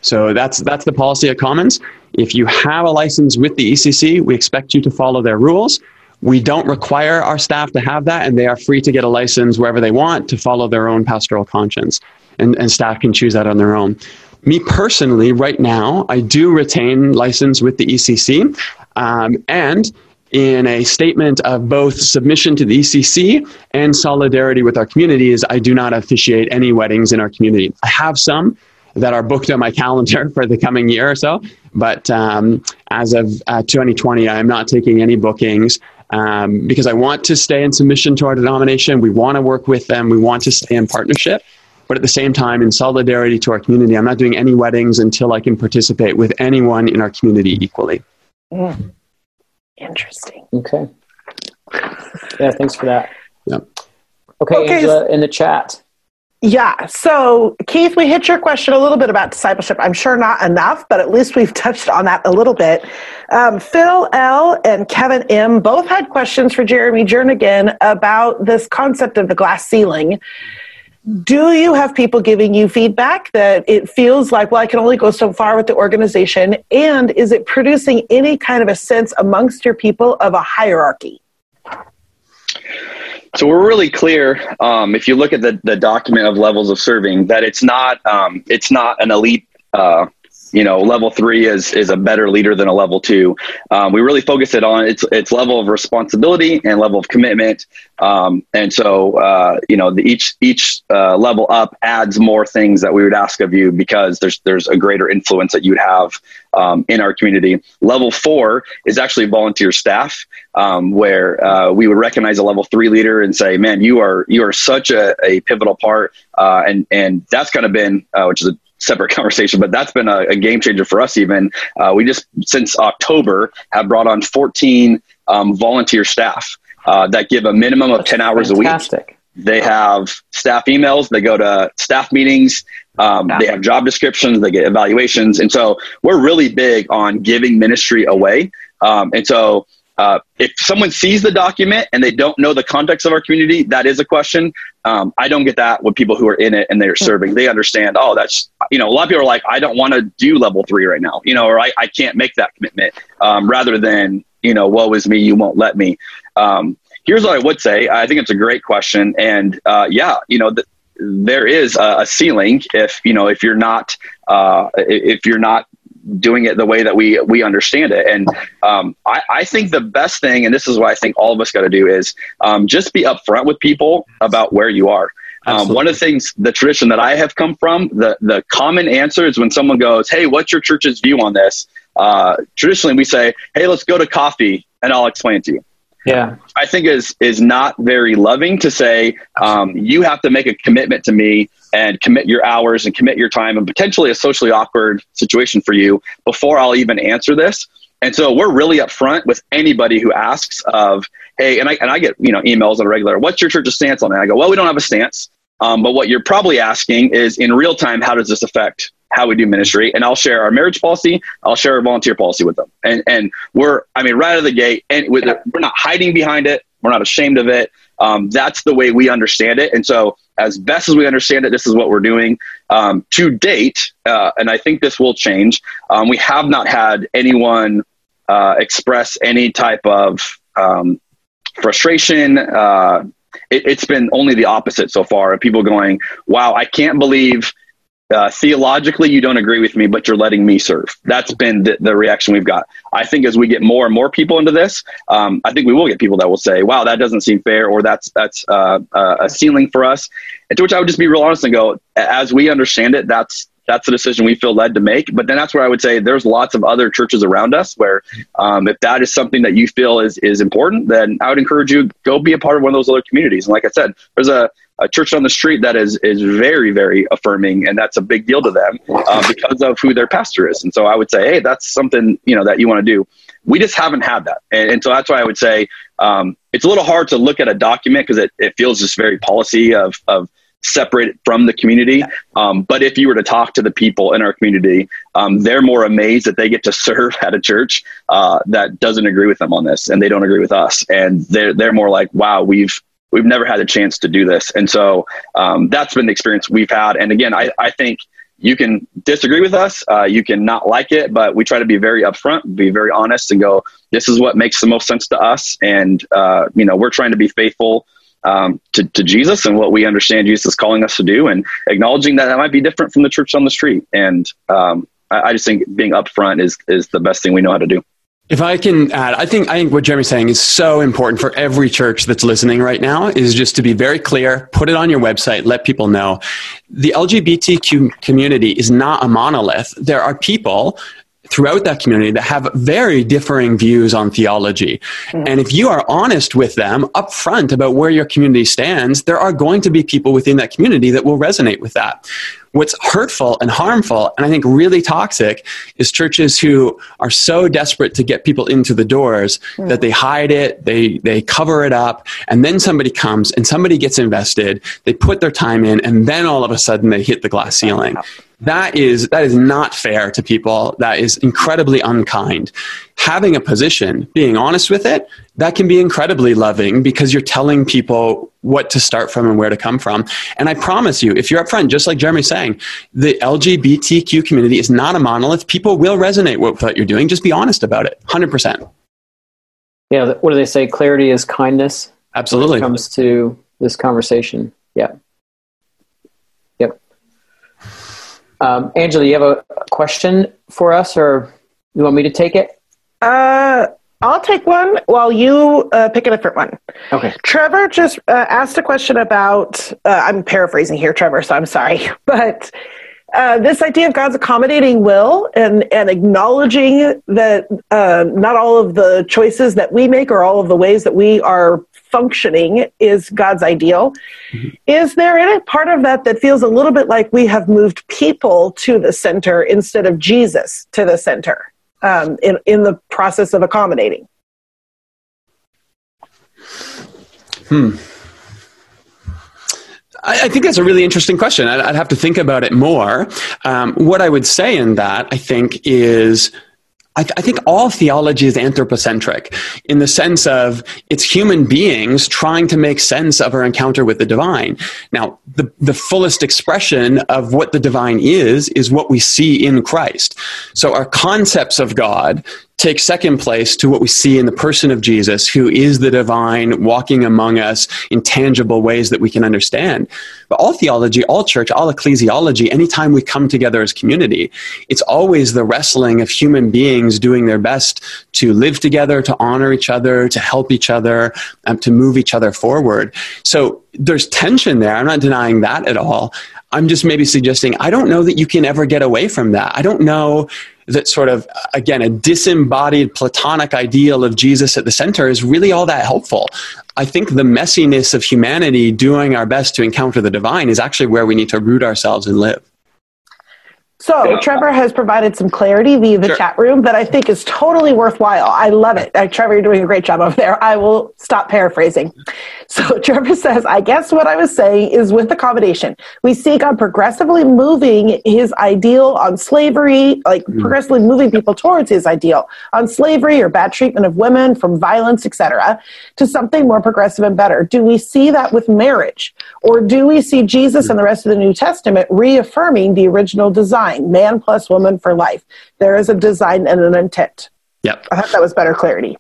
So that's that's the policy at Commons. If you have a license with the ECC, we expect you to follow their rules. We don't require our staff to have that, and they are free to get a license wherever they want to follow their own pastoral conscience, and, and staff can choose that on their own. Me personally, right now, I do retain license with the ECC, um, and in a statement of both submission to the ECC and solidarity with our community is I do not officiate any weddings in our community. I have some that are booked on my calendar for the coming year or so, but um, as of uh, 2020, I am not taking any bookings. Um, because I want to stay in submission to our denomination. We want to work with them. We want to stay in partnership. But at the same time, in solidarity to our community, I'm not doing any weddings until I can participate with anyone in our community equally. Mm. Interesting. Okay. Yeah, thanks for that. Yep. Okay, okay, Angela, in the chat. Yeah. So, Keith, we hit your question a little bit about discipleship. I'm sure not enough, but at least we've touched on that a little bit. Um, Phil L. and Kevin M. both had questions for Jeremy Jernigan about this concept of the glass ceiling. do you have people giving you feedback that it feels like well i can only go so far with the organization and is it producing any kind of a sense amongst your people of a hierarchy so we're really clear um, if you look at the, the document of levels of serving that it's not um, it's not an elite uh, you know level three is is a better leader than a level two. Um, we really focus it on its its level of responsibility and level of commitment. Um, and so uh, you know the, each each uh, level up adds more things that we would ask of you because there's there's a greater influence that you'd have um, in our community. Level four is actually volunteer staff um, where uh, we would recognize a level three leader and say man you are you are such a, a pivotal part uh, and and that's kind of been uh, which is a separate conversation, but that's been a, a game changer for us. Even uh, we just since October have brought on 14 um, volunteer staff uh, that give a minimum of 10 hours fantastic. a week. They have staff emails. They go to staff meetings. Um, they have job descriptions. They get evaluations, and so we're really big on giving ministry away. Um, and so uh, if someone sees the document and they don't know the context of our community, that is a question. Um, I don't get that with people who are in it and they're serving. They understand, oh, that's, you know, a lot of people are like, I don't want to do level three right now, you know, or I, I can't make that commitment um, rather than, you know, woe is me, you won't let me. Um, here's what I would say. I think it's a great question. And uh, yeah, you know, th- there is a, a, ceiling if, you know, if you're not, uh, if you're not doing it the way that we we understand it. And um, I, I, think the best thing, and this is what I think all of us got to do, is um, just be upfront with people about where you are. Um, one of the things, the tradition that I have come from, the the common answer is when someone goes, "Hey, what's your church's view on this?" Uh, traditionally, we say, "Hey, let's go to coffee, and I'll explain to you." Yeah, I think is is not very loving to say um, you have to make a commitment to me and commit your hours and commit your time and potentially a socially awkward situation for you before I'll even answer this. And so we're really upfront with anybody who asks of, hey, and I and I get you know emails on a regular. What's your church's stance on it? I go, well, we don't have a stance, um, but what you're probably asking is in real time, how does this affect how we do ministry, and I'll share our marriage policy. I'll share our volunteer policy with them, and and we're I mean right out of the gate, and with it, we're not hiding behind it. We're not ashamed of it. Um, that's the way we understand it, and so as best as we understand it, this is what we're doing um, to date, uh, and I think this will change. Um, we have not had anyone uh, express any type of um, frustration. Uh, it, has been only the opposite so far. of People going, "Wow, I can't believe." Uh, theologically, you don't agree with me, but you're letting me serve. That's been the, the, reaction we've got. I think as we get more and more people into this, um, I think we will get people that will say, "Wow, that doesn't seem fair," or "That's that's uh, uh, a ceiling for us." And to which I would just be real honest and go, as we understand it, that's that's the decision we feel led to make. But then that's where I would say there's lots of other churches around us where um, if that is something that you feel is is important, then I would encourage you go be a part of one of those other communities. And like I said, there's a a church on the street that is is very very affirming and that's a big deal to them uh, because of who their pastor is. And so i would say hey that's something you know that you want to do. We just haven't had that. And, and so that's why i would say um, it's a little hard to look at a document because it, it feels just very policy of of separate from the community. Um, but if you were to talk to the people in our community, um, they're more amazed that they get to serve at a church uh, that doesn't agree with them on this, and they don't agree with us, and they're they're more like, "Wow, we've we've never had a chance to do this. And so um, that's been the experience we've had. And again, I, I think you can disagree with us, uh, you can not like it, but we try to be very upfront, be very honest, and go, this is what makes the most sense to us. And, uh, you know, we're trying to be faithful um, to, to Jesus and what we understand Jesus is calling us to do, and acknowledging that that might be different from the church on the street. And um, I, I just think being upfront is, is the best thing we know how to do. If I can add, I think I think what Jeremy's saying is so important for every church that's listening right now is just to be very clear, put it on your website, let people know. The LGBTQ community is not a monolith. There are people throughout that community that have very differing views on theology. Mm-hmm. And if you are honest with them upfront about where your community stands, there are going to be people within that community that will resonate with that. What's hurtful and harmful, and I think really toxic, is churches who are so desperate to get people into the doors mm. that they hide it, they, they cover it up, and then somebody comes and somebody gets invested, they put their time in, and then all of a sudden they hit the glass ceiling that is that is not fair to people. That is incredibly unkind. Having a position being honest with it that can be incredibly loving because you're telling people what to start from and where to come from. And i promise you if you're upfront just like jeremy's saying the lgbtq community is not a monolith. People will resonate with what you're doing. Just be honest about it. 100% yeah what do they say? Clarity is kindness. Absolutely. When it comes to this conversation. Yeah Um, Angela, you have a question for us, or you want me to take it? Uh, I'll take one while you uh, pick a different one. Okay. Trevor just uh, asked a question about, uh, I'm paraphrasing here, Trevor, so I'm sorry, but uh, this idea of God's accommodating will and, and acknowledging that uh, not all of the choices that we make or all of the ways that we are functioning is God's ideal. Mm-hmm. Is there any part of that that feels a little bit like we have moved people to the center instead of Jesus to the center um, in, in the process of accommodating? Hmm. I, think that's a really interesting question. I'd, I'd have to think about it more. Um, what I would say in that, I think, is I, th- I, think all theology is anthropocentric in the sense of it's human beings trying to make sense of our encounter with the divine. Now, the, the fullest expression of what the divine is, is what we see in Christ. So our concepts of God take second place to what we see in the person of Jesus, who is the divine walking among us in tangible ways that we can understand. But all theology, all church, all ecclesiology, anytime we come together as community, it's always the wrestling of human beings doing their best to live together, to honor each other, to help each other, um, to move each other forward. So there's tension there. I'm not denying that at all. I'm just maybe suggesting I don't know that you can ever get away from that. I don't know that sort of, again, a disembodied platonic ideal of Jesus at the center is really all that helpful. I think the messiness of humanity doing our best to encounter the divine is actually where we need to root ourselves and live. So yeah. Trevor has provided some clarity via the sure. chat room that I think is totally worthwhile. I love it. Uh, Trevor, you're doing a great job over there. I will stop paraphrasing. So Trevor says, I guess what I was saying is with accommodation, we see God progressively moving his ideal on slavery, like mm. progressively moving people towards his ideal on slavery or bad treatment of women from violence, etc., to something more progressive and better. Do we see that with marriage? Or do we see Jesus and the rest of the New Testament reaffirming the original design? Design man plus woman for life. There is a design and an intent. Yep. I thought that was better clarity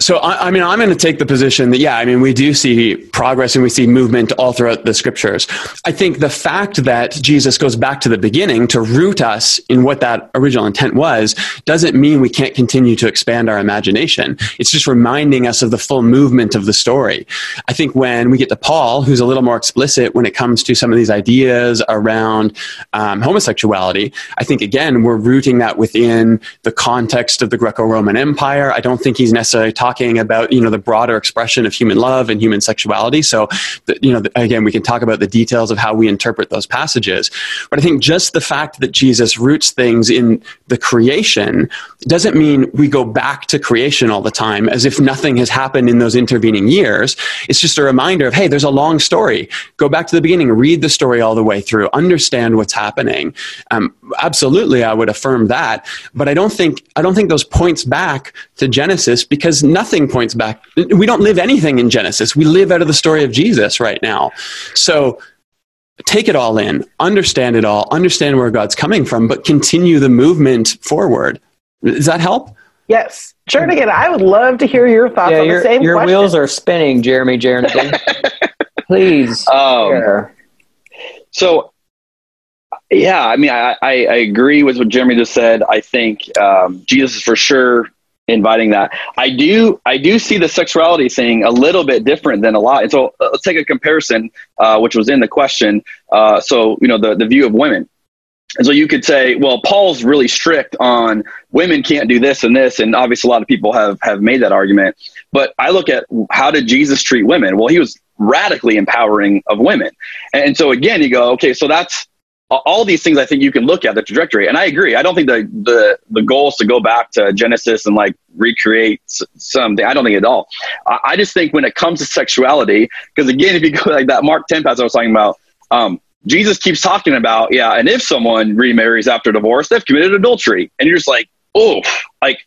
so I, I, mean i'm going to take the position that yeah i mean we do see progress and we see movement all throughout the scriptures. I think the fact that jesus goes back to the beginning to root us in what that original intent was doesn't mean we can't continue to expand our imagination. It's just reminding us of the full movement of the story. I think when we get to paul who's a little more explicit when it comes to some of these ideas around um, homosexuality i think again we're rooting that within the context of the greco-roman empire. I don't think he's necessarily talking about you know the broader expression of human love and human sexuality. So, the, you know, the, again, we can talk about the details of how we interpret those passages. But I think just the fact that Jesus roots things in the creation doesn't mean we go back to creation all the time as if nothing has happened in those intervening years. It's just a reminder of hey, there's a long story. Go back to the beginning, read the story all the way through, understand what's happening. Um, absolutely, I would affirm that. But I don't think I don't think those points back to Genesis because nothing points back. We don't live anything in Genesis. We live out of the story of Jesus right now. So take it all in, understand it all, understand where God's coming from, but continue the movement forward. Does that help? Yes. Jernigan, I would love to hear your thoughts yeah, on your, the same Your question. wheels are spinning, Jeremy Jernigan. Please. Um, so, yeah, I mean, I, I, I, agree with what Jeremy just said. I think um, Jesus is for sure inviting that. I do I do see the sexuality thing a little bit different than a lot. And so uh, let's take a comparison, uh, which was in the question. Uh, so you know the the view of women. And so you could say, well, Paul's really strict on women can't do this and this, and obviously a lot of people have have made that argument. But I look at how did Jesus treat women? Well, he was radically empowering of women, and so again, you go, okay, so that's all these things I think you can look at the trajectory. And I agree. I don't think the, the, the goal is to go back to Genesis and like recreate something. I don't think at all. I, I just think when it comes to sexuality, because again, if you go like that Mark 10 passage I was talking about, um, Jesus keeps talking about, yeah, and if someone remarries after divorce, they've committed adultery. And you're just like, oh, like,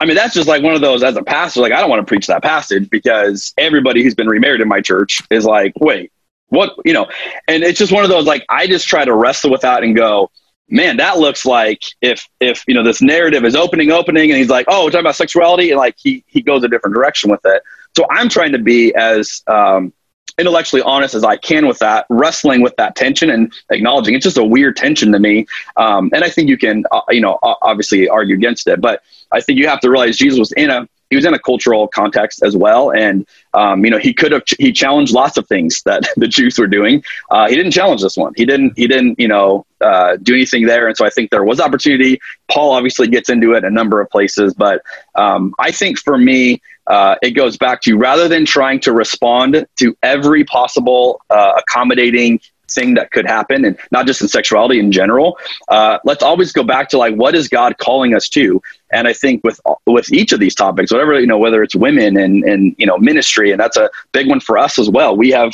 I mean, that's just like one of those as a pastor, like, I don't want to preach that passage because everybody who's been remarried in my church is like, wait, what, you know, and it's just one of those, like, I just try to wrestle with that and go, man, that looks like if, if, you know, this narrative is opening, opening, and he's like, oh, we're talking about sexuality, and like he, he goes a different direction with it. So I'm trying to be as, um, intellectually honest as I can with that, wrestling with that tension and acknowledging it's just a weird tension to me. Um, and I think you can, uh, you know, obviously argue against it, but I think you have to realize Jesus was in a he was in a cultural context as well, and um, you know he could have ch- he challenged lots of things that the Jews were doing. Uh, he didn't challenge this one. He didn't he didn't you know uh, do anything there, and so I think there was opportunity. Paul obviously gets into it a number of places, but um, I think for me uh, it goes back to rather than trying to respond to every possible uh, accommodating thing that could happen and not just in sexuality in general uh, let's always go back to like what is god calling us to and i think with with each of these topics whatever you know whether it's women and and you know ministry and that's a big one for us as well we have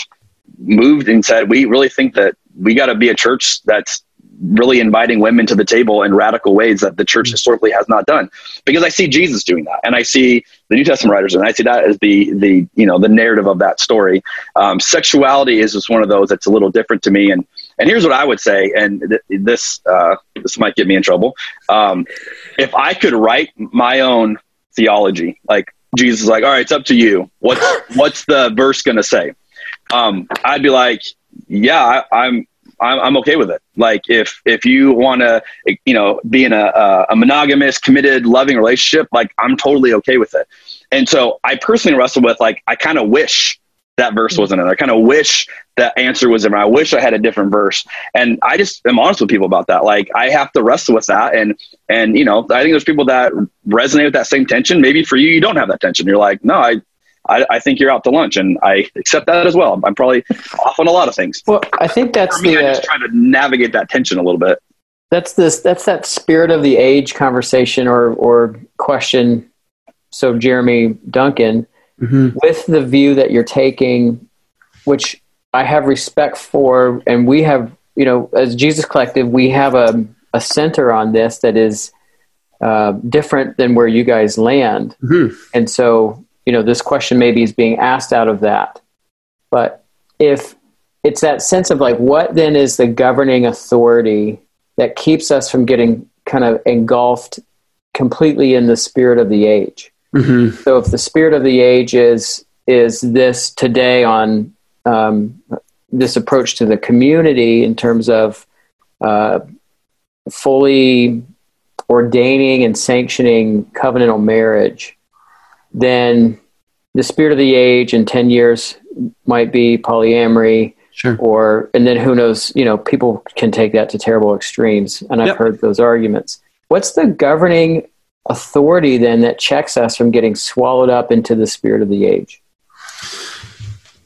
moved and said we really think that we got to be a church that's really inviting women to the table in radical ways that the church historically has not done. Because I see Jesus doing that, and I see the New Testament writers, and I see that as the the you know the narrative of that story. Um, sexuality is just one of those that's a little different to me, and and here's what I would say, and th- this uh, this might get me in trouble. Um, if I could write my own theology, like Jesus is like, all right, it's up to you. What's what's the verse going to say? Um, I'd be like, yeah, I, I'm I'm, I'm okay with it. Like if if you want to, you know, be in a, a monogamous, committed, loving relationship, like I'm totally okay with it. And so I personally wrestle with like I kind of wish that verse wasn't in there. I kind of wish that answer was in there. I wish I had a different verse. And I just am honest with people about that. Like I have to wrestle with that. And and you know, I think there's people that resonate with that same tension. Maybe for you, you don't have that tension. You're like, no, I I, I, think you're out to lunch, and I accept that as well. I'm probably off on a lot of things. Well, I think that's For me, the. I just try to navigate that tension a little bit. That's this. That's that spirit of the age conversation or or question. So Jeremy Duncan, mm-hmm. with the view that you're taking, which I have respect for, and we have, you know, as Jesus Collective, we have a a center on this that is uh, different than where you guys land, mm-hmm. and so you know, this question maybe is being asked out of that. But if it's that sense of like, what then is the governing authority that keeps us from getting kind of engulfed completely in the spirit of the age? Mm-hmm. So if the spirit of the age is is this today on um, this approach to the community in terms of uh, fully ordaining and sanctioning covenantal marriage, then the spirit of the age in 10 years might be polyamory sure or and then who knows you know people can take that to terrible extremes and i've yep. heard those arguments what's the governing authority then that checks us from getting swallowed up into the spirit of the age?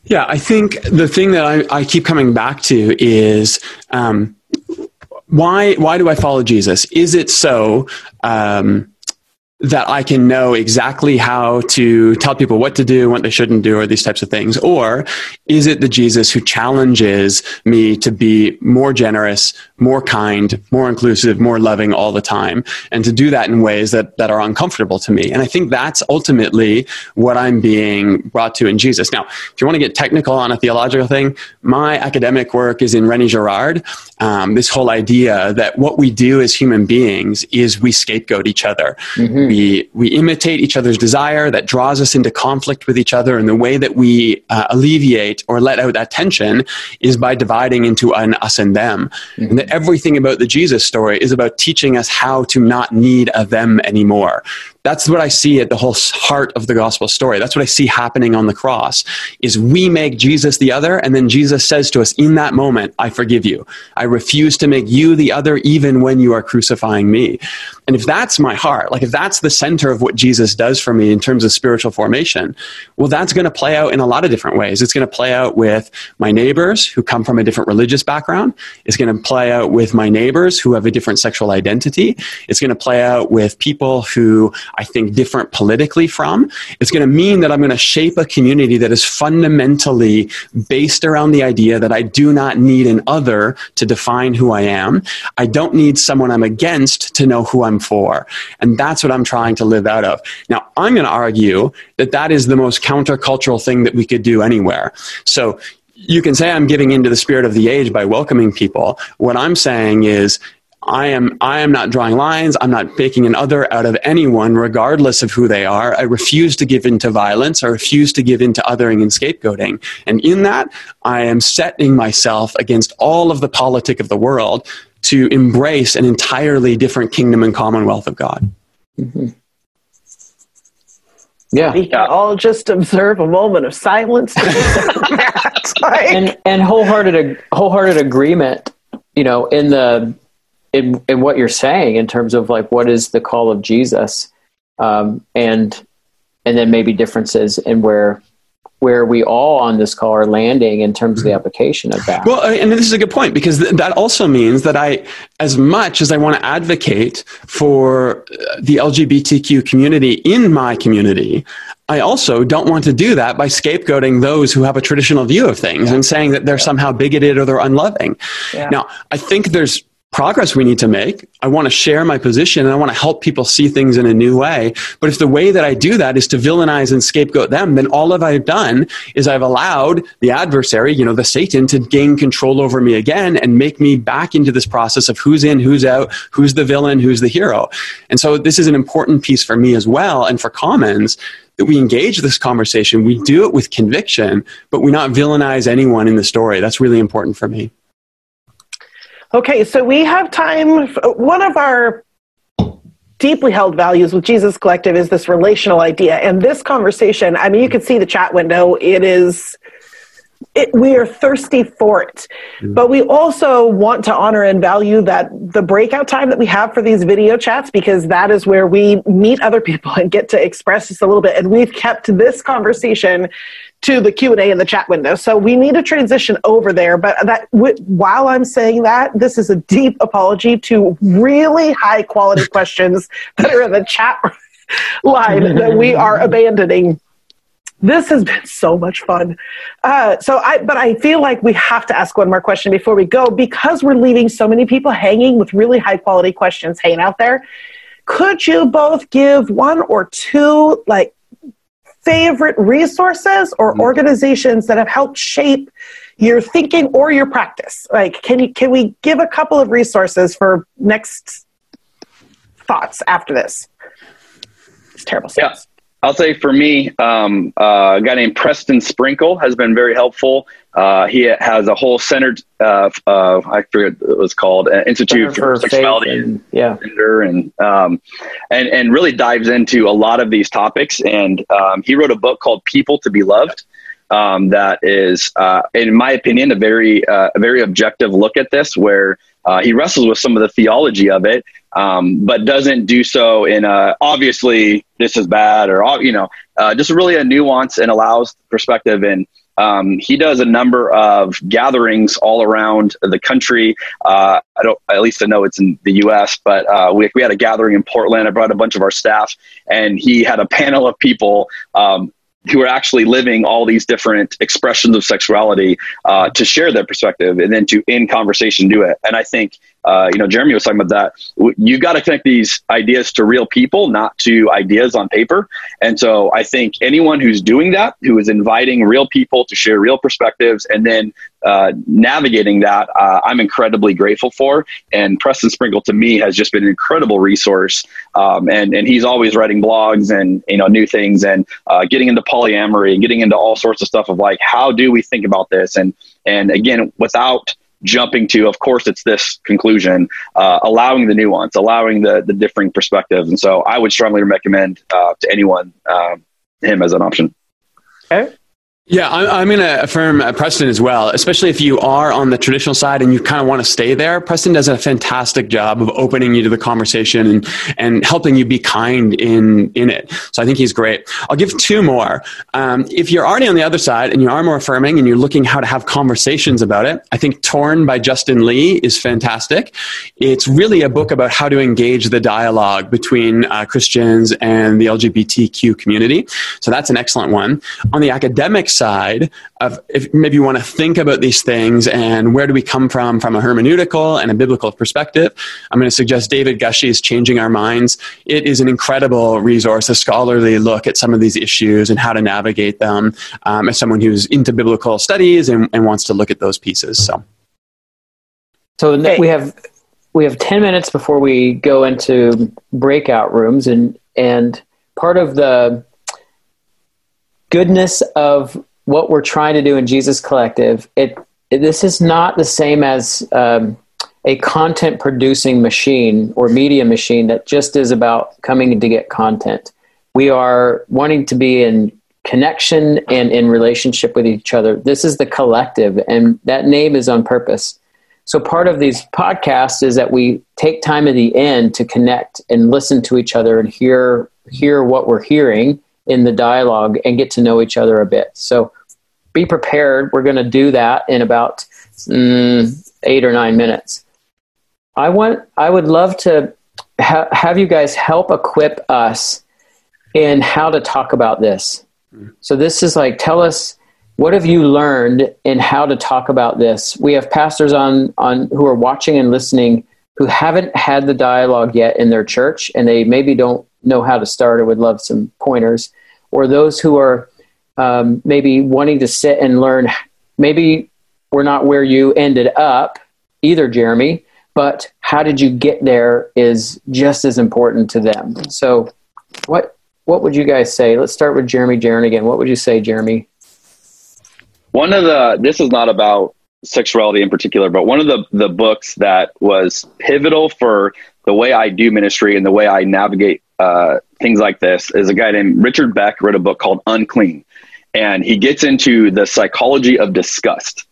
Yeah i think the thing that i, I keep coming back to is um, why why do i follow jesus? Is it so um, that I can know exactly how to tell people what to do, what they shouldn't do, or these types of things? Or is it the Jesus who challenges me to be more generous, more kind, more inclusive, more loving all the time, and to do that in ways that, that are uncomfortable to me? And I think that's ultimately what I'm being brought to in Jesus. Now, if you want to get technical on a theological thing, my academic work is in René Girard. Um, this whole idea that what we do as human beings is we scapegoat each other. Mm-hmm we, we imitate each other's desire that draws us into conflict with each other. And the way that we uh, alleviate or let out that tension is by dividing into an us and them. Mm-hmm. And that everything about the Jesus story is about teaching us how to not need a them anymore that's what i see at the whole heart of the gospel story. That's what i see happening on the cross is we make jesus the other and then jesus says to us in that moment i forgive you. I refuse to make you the other even when you are crucifying me. And if that's my heart like if that's the center of what jesus does for me in terms of spiritual formation well that's going to play out in a lot of different ways. It's going to play out with my neighbors who come from a different religious background. It's going to play out with my neighbors who have a different sexual identity. It's going to play out with people who I think different politically from. It's going to mean that I'm going to shape a community that is fundamentally based around the idea that I do not need an other to define who I am. I don't need someone I'm against to know who I'm for. And that's what I'm trying to live out of. Now, I'm going to argue that that is the most countercultural thing that we could do anywhere. So you can say I'm giving into the spirit of the age by welcoming people. What I'm saying is I am I am not drawing lines. I'm not making an other out of anyone, regardless of who they are. I refuse to give in to violence. I refuse to give in to othering and scapegoating. And in that, I am setting myself against all of the politic of the world to embrace an entirely different kingdom and commonwealth of God. Mm-hmm. Yeah. We can all just observe a moment of silence. like, and and wholehearted wholehearted agreement, you know, in the in in what you're saying in terms of like what is the call of Jesus, um, and and then maybe differences in where where we all on this call are landing in terms of the application of that. Well, and this is a good point because th- that also means that I, as much as I want to advocate for uh, the LGBTQ community in my community, I also don't want to do that by scapegoating those who have a traditional view of things yeah. and saying that they're somehow bigoted or they're unloving. Yeah. Now, I think there's progress we need to make. I want to share my position and I want to help people see things in a new way. But if the way that I do that is to villainize and scapegoat them, then all that I've done is I've allowed the adversary, you know, the Satan to gain control over me again and make me back into this process of who's in, who's out, who's the villain, who's the hero. And so this is an important piece for me as well and for Commons that we engage this conversation. We do it with conviction, but we not villainize anyone in the story. That's really important for me. Okay, so we have time. One of our deeply held values with Jesus Collective is this relational idea. And this conversation, I mean, you can see the chat window. It is, it, we are thirsty for it. Mm-hmm. But we also want to honor and value that the breakout time that we have for these video chats because that is where we meet other people and get to express just a little bit. And we've kept this conversation to the Q&A in the chat window. So we need to transition over there. But that while I'm saying that, this is a deep apology to really high quality questions that are in the chat line that we are abandoning. This has been so much fun. Uh, so I, but I feel like we have to ask one more question before we go because we're leaving so many people hanging with really high quality questions hanging out there. Could you both give one or two like favorite resources or mm-hmm. organizations that have helped shape your thinking or your practice? Like, can you can we give a couple of resources for next thoughts after this? It's terrible. Yeah. I'll say for me, um, uh, a guy named Preston Sprinkle has been very helpful. Uh, he has a whole centered, uh, uh, I forget what it was called, uh, Institute for, for Sexuality and, yeah. Gender, and um, and and really dives into a lot of these topics. And um, he wrote a book called People to Be Loved. Um, that is, uh, in my opinion, a very uh, a very objective look at this, where uh, he wrestles with some of the theology of it, um, but doesn't do so in a obviously this is bad or you know uh, just really a nuance and allows perspective and um, he does a number of gatherings all around the country. Uh, I don't, at least I know it's in the U.S., but uh, we, we had a gathering in Portland. I brought a bunch of our staff, and he had a panel of people um, who are actually living all these different expressions of sexuality uh, to share their perspective and then to in conversation do it. And I think uh, you know, Jeremy was talking about that. You've got to connect these ideas to real people, not to ideas on paper. And so I think anyone who's doing that, who is inviting real people to share real perspectives and then uh, navigating that, uh, I'm incredibly grateful for. And Preston Sprinkle to me has just been an incredible resource. Um, and, and he's always writing blogs and, you know, new things and uh, getting into polyamory and getting into all sorts of stuff of like, how do we think about this? And, and again, without, jumping to, of course, it's this conclusion, uh, allowing the nuance, allowing the, the differing perspectives. And so I would strongly recommend uh, to anyone uh, him as an option. Okay. Yeah, I'm, going to affirm uh, Preston as well, especially if you are on the traditional side and you kind of want to stay there. Preston does a fantastic job of opening you to the conversation and, and helping you be kind in, in it. So I think he's great. I'll give two more. Um, if you're already on the other side and you are more affirming and you're looking how to have conversations about it, I think Torn by Justin Lee is fantastic. It's really a book about how to engage the dialogue between uh, Christians and the LGBTQ community. So that's an excellent one. On the academic side of if maybe you want to think about these things and where do we come from from a hermeneutical and a biblical perspective, I'm going to suggest David Gushee's Changing Our Minds. It is an incredible resource, a scholarly look at some of these issues and how to navigate them um, as someone who's into biblical studies and, and wants to look at those pieces. So, so hey. we have we have 10 minutes before we go into breakout rooms and and part of the goodness of what we're trying to do in Jesus Collective, it, this is not the same as um, a content producing machine or media machine that just is about coming to get content. We are wanting to be in connection and in relationship with each other. This is the collective, and that name is on purpose. So, part of these podcasts is that we take time at the end to connect and listen to each other and hear hear what we're hearing in the dialogue and get to know each other a bit. So be prepared. We're going to do that in about mm, eight or nine minutes. I want. I would love to ha- have you guys help equip us in how to talk about this. So this is like, tell us what have you learned in how to talk about this. We have pastors on on who are watching and listening who haven't had the dialogue yet in their church, and they maybe don't know how to start or would love some pointers, or those who are um, maybe wanting to sit and learn. Maybe we're not where you ended up either, Jeremy, but how did you get there is just as important to them. So, what what would you guys say? Let's start with Jeremy Jernigan. What would you say, Jeremy? One of the this is not about sexuality in particular, but one of the the books that was pivotal for the way I do ministry and the way I navigate uh, things like this is a guy named Richard Beck wrote a book called Unclean, and he gets into the psychology of disgust.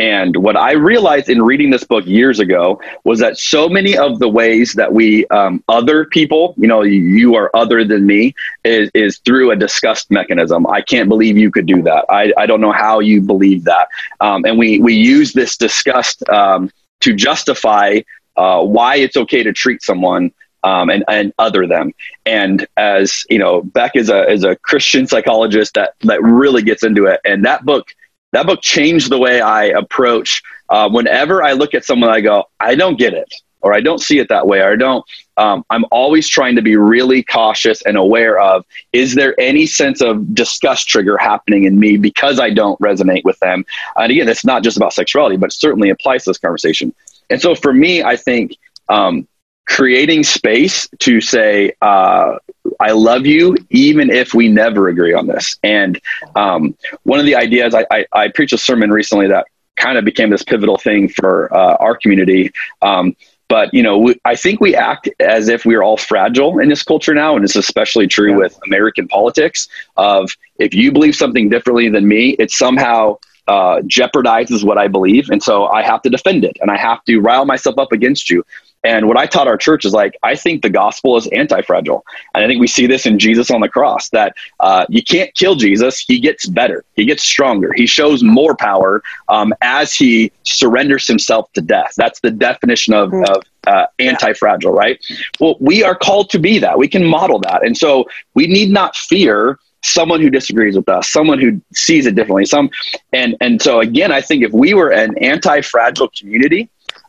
And what I realized in reading this book years ago was that so many of the ways that we um, other people, you know, you are other than me, is, is through a disgust mechanism. I can't believe you could do that. I, I don't know how you believe that. Um, and we, we use this disgust um, to justify uh, why it's okay to treat someone um, and, and other them. And as you know, Beck is a is a Christian psychologist that that really gets into it. And that book that book changed the way I approach. Uh, whenever I look at someone, I go, I don't get it, or I don't see it that way, or I don't. Um, I'm always trying to be really cautious and aware of is there any sense of disgust trigger happening in me because I don't resonate with them. And again, it's not just about sexuality, but certainly applies to this conversation. And so for me, I think um, creating space to say, uh, I love you, even if we never agree on this. And um, one of the ideas, I, I, I, preached a sermon recently that kind of became this pivotal thing for uh, our community. Um, but you know, we, I think we act as if we're all fragile in this culture now, and it's especially true yeah. with American politics. Of if you believe something differently than me, it's somehow uh, jeopardizes what I believe, and so I have to defend it, and I have to rile myself up against you. And what I taught our church is like, I think the gospel is anti fragile. And I think we see this in Jesus on the cross that uh, you can't kill Jesus. He gets better, he gets stronger, he shows more power um, as he surrenders himself to death. That's the definition of, mm-hmm. of uh, anti fragile, right? Well, we are called to be that. We can model that. And so we need not fear someone who disagrees with us, someone who sees it differently. Some and and so again, I think if we were an anti-fragile community,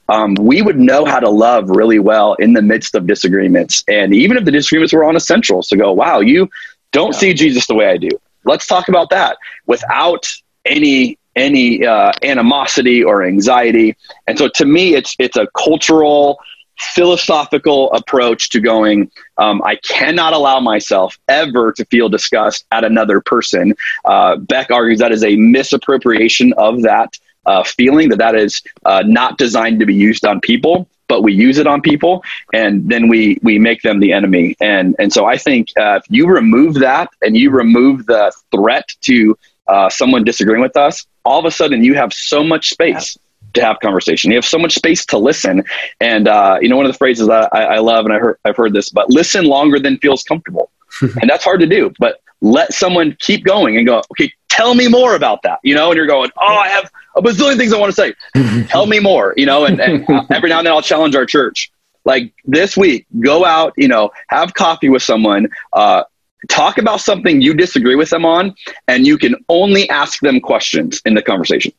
um, we would know how to love really well in the midst of disagreements. And even if the disagreements were on essentials, to go, wow, you don't yeah. see Jesus the way I do. Let's talk about that without any any uh, animosity or anxiety. And so, to me, it's it's a cultural, philosophical approach to going. Um, I cannot allow myself ever to feel disgust at another person. Uh, Beck argues that is a misappropriation of that uh, feeling that that is uh, not designed to be used on people but we use it on people and then we we make them the enemy and and so i think uh, if you remove that and you remove the threat to uh, someone disagreeing with us, all of a sudden you have so much space to have conversation. You have so much space to listen. And, uh, you know, one of the phrases that I, I love, and I heard, I've heard this, but listen longer than feels comfortable. and that's hard to do, but let someone keep going and go, okay, tell me more about that, you know, and you're going, oh, I have a bazillion things I want to say. tell me more, you know, and, and every now and then I'll challenge our church. Like this week, go out, you know, have coffee with someone, uh, talk about something you disagree with them on, and you can only ask them questions in the conversation.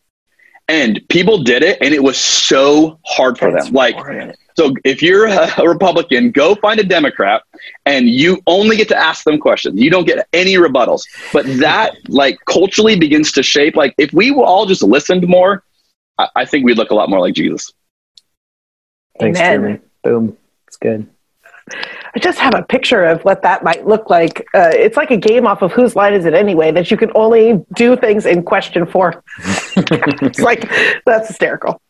And people did it, and it was so hard for them. Like, so if you're a Republican, go find a Democrat, and you only get to ask them questions. You don't get any rebuttals. But that, like, culturally begins to shape. Like, if we all just listened more, I, I think we'd look a lot more like Jesus. Thanks, Amen. Jeremy. Boom. It's good. I just have a picture of what that might look like. Uh, it's like a game off of whose line is it anyway that you can only do things in question form. it's like that's hysterical.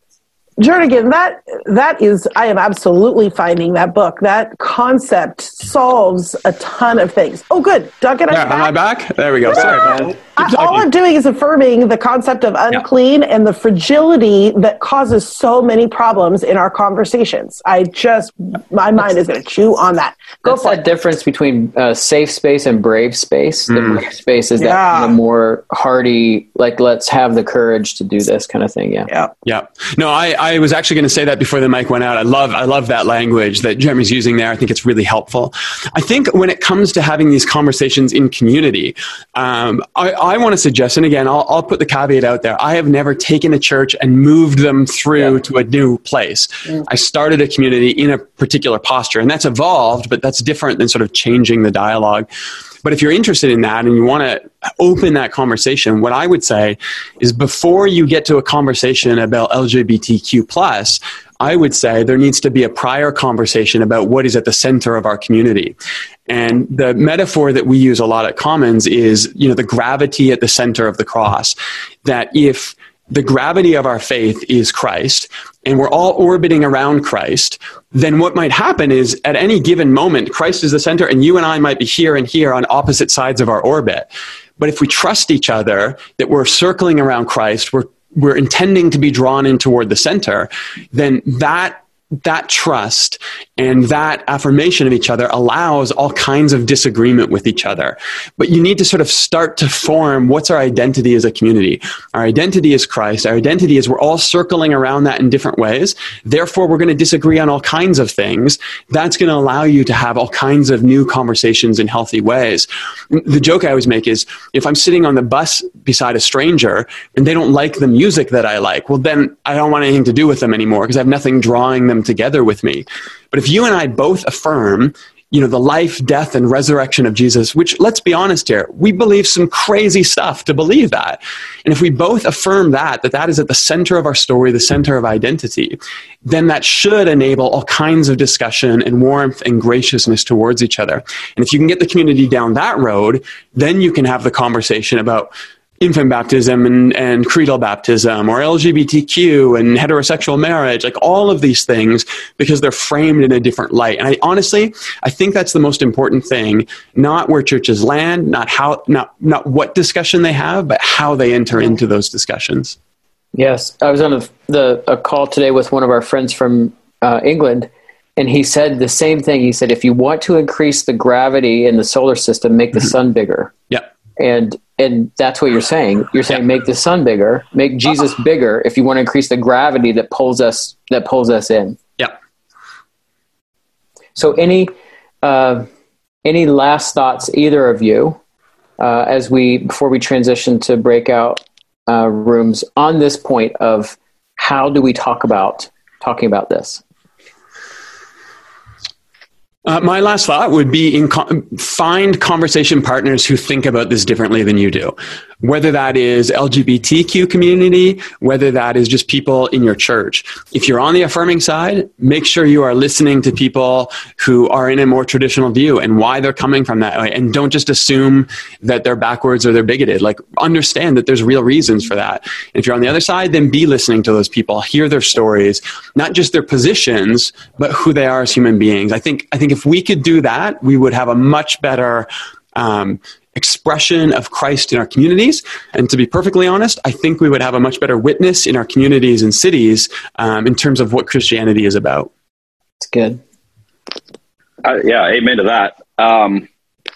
Jernigan, that that is, I am absolutely finding that book. That concept solves a ton of things. Oh, good, Duncan, I'm Yeah, am I back. back? There we go. Sorry, man. I, all I'm doing is affirming the concept of unclean and the fragility that causes so many problems in our conversations. I just, my mind is going to chew on that. Go That's for that it. difference between uh, safe space and brave space. The brave space is that Yeah. kind of more hardy, like let's have the courage to do this kind of thing. Yeah. Yeah. Yeah. No, I, I was actually going to say that before the mic went out. I love I love that language that Jeremy's using there. I think it's really helpful. I think when it comes to having these conversations in community, um, I, I want to suggest, and again, I'll, I'll put the caveat out there. I have never taken a church and moved them through to a new place. Mm. I started a community in a particular posture, and that's evolved, but that's different than sort of changing the dialogue. But if you're interested in that and you want to open that conversation, what I would say is before you get to a conversation about LGBTQ plus, I would say there needs to be a prior conversation about what is at the center of our community. And the metaphor that we use a lot at Commons is, you know, the gravity at the center of the cross. That if the gravity of our faith is Christ, and we're all orbiting around Christ, then what might happen is at any given moment, Christ is the center, and you and I might be here and here on opposite sides of our orbit. But if we trust each other that we're circling around Christ, we're we're intending to be drawn in toward the center, then that that trust and that affirmation of each other allows all kinds of disagreement with each other. But you need to sort of start to form what's our identity as a community. Our identity is Christ. Our identity is we're all circling around that in different ways. Therefore, we're going to disagree on all kinds of things. That's going to allow you to have all kinds of new conversations in healthy ways. The joke I always make is if I'm sitting on the bus beside a stranger and they don't like the music that I like, well, then I don't want anything to do with them anymore because I have nothing drawing them together with me. But if you and I both affirm, you know, the life, death, and resurrection of Jesus, which let's be honest here, we believe some crazy stuff to believe that. And if we both affirm that, that that is at the center of our story, the center of identity, then that should enable all kinds of discussion and warmth and graciousness towards each other. And if you can get the community down that road, then you can have the conversation about infant baptism and, and credo baptism or LGBTQ and heterosexual marriage, like all of these things because they're framed in a different light. And I honestly, I think that's the most important thing, not where churches land, not how, not, not what discussion they have, but how they enter into those discussions. Yes, I was on a, the a call today with one of our friends from uh, England, and he said the same thing. He said, if you want to increase the gravity in the solar system, make the sun bigger. Yeah. And and that's what you're saying. You're saying make the sun bigger, make Jesus bigger. If you want to increase the gravity that pulls us that pulls us in. Yeah. So any uh, any last thoughts, either of you, uh, as we before we transition to breakout uh, rooms on this point of how do we talk about talking about this? Uh, my last thought would be find conversation partners who think about this differently than you do. Whether that is LGBTQ community, whether that is just people in your church. If you're on the affirming side, make sure you are listening to people who are in a more traditional view and why they're coming from that way. And don't just assume that they're backwards or they're bigoted. Like understand that there's real reasons for that. If you're on the other side, then be listening to those people, hear their stories, not just their positions, but who they are as human beings. I think, I think if we could do that, we would have a much better um, expression of Christ in our communities. And to be perfectly honest, I think we would have a much better witness in our communities and cities um, in terms of what Christianity is about. It's good. Uh, yeah, amen to that. Um,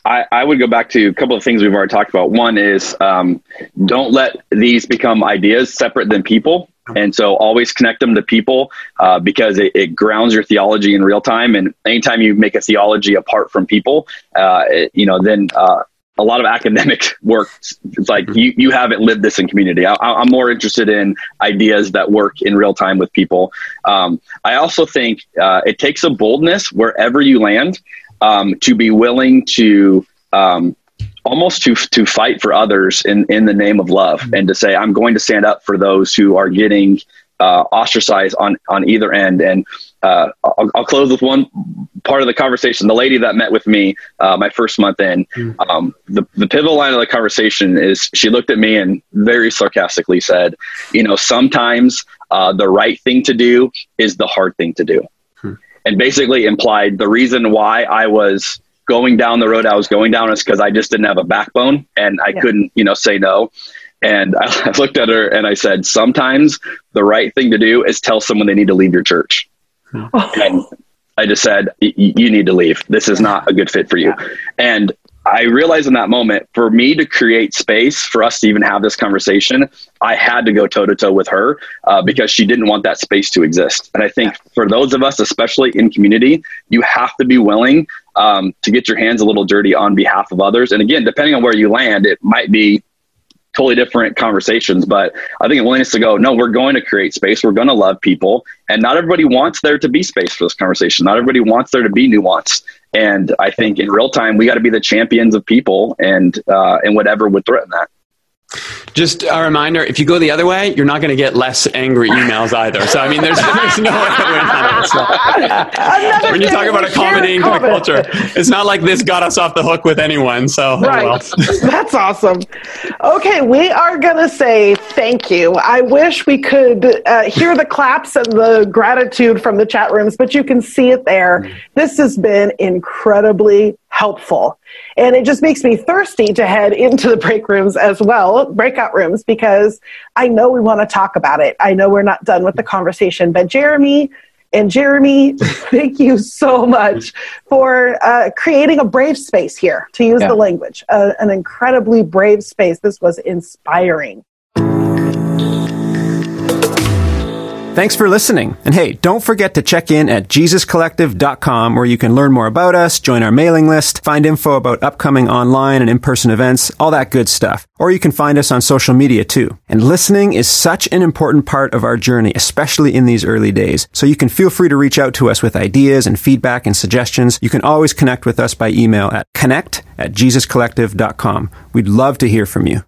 I, I, would go back to a couple of things we've already talked about. One is um, don't let these become ideas separate than people. And so always connect them to people uh, because it, it, grounds your theology in real time. And anytime you make a theology apart from people, uh, it, you know, then uh, a lot of academic work, it's like you, you haven't lived this in community. I, am more interested in ideas that work in real time with people. Um, I also think uh, it takes a boldness wherever you land um, to be willing to um, almost to to fight for others in in the name of love mm-hmm. and to say I'm going to stand up for those who are getting uh, ostracized on on either end. And uh, I'll, I'll, close with one part of the conversation. The lady that met with me uh, my first month in, mm-hmm. um, the the pivotal line of the conversation is she looked at me and very sarcastically said, "You know, sometimes uh, the right thing to do is the hard thing to do." Hmm. And basically implied the reason why I was going down the road I was going down is because I just didn't have a backbone and I yeah. couldn't, you know, say no. And I looked at her and I said, sometimes the right thing to do is tell someone they need to leave your church. Oh. And I just said, you need to leave. This is not a good fit for you. And I realized in that moment, for me to create space for us to even have this conversation, I had to go toe to toe with her uh, because she didn't want that space to exist. And I think for those of us, especially in community, you have to be willing um, to get your hands a little dirty on behalf of others. And again, depending on where you land, it might be totally different conversations. But I think a willingness to go, no, we're going to create space. We're going to love people. And not everybody wants there to be space for this conversation. Not everybody wants there to be nuance. And I think in real time, we got to be the champions of people and, uh, and whatever would threaten that. Just a reminder: if you go the other way, you're not going to get less angry emails either. So I mean, there's, there's no way to win on this. So, when you talk about accommodating to the culture, it's not like this got us off the hook with anyone. So right, well. that's awesome. Okay, we are going to say thank you. I wish we could uh, hear the claps and the gratitude from the chat rooms, but you can see it there. This has been incredibly helpful. And it just makes me thirsty to head into the break rooms as well, breakout rooms, because I know we want to talk about it. I know we're not done with the conversation. But Jeremy and Jeremy, thank you so much for uh, creating a brave space here, to use yeah. the language, uh, an incredibly brave space. This was inspiring. Thanks for listening. And hey, don't forget to check in at JesusCollective.com where you can learn more about us, join our mailing list, find info about upcoming online and in-person events, all that good stuff. Or you can find us on social media too. And listening is such an important part of our journey, especially in these early days. So you can feel free to reach out to us with ideas and feedback and suggestions. You can always connect with us by email at connect at JesusCollective.com. We'd love to hear from you.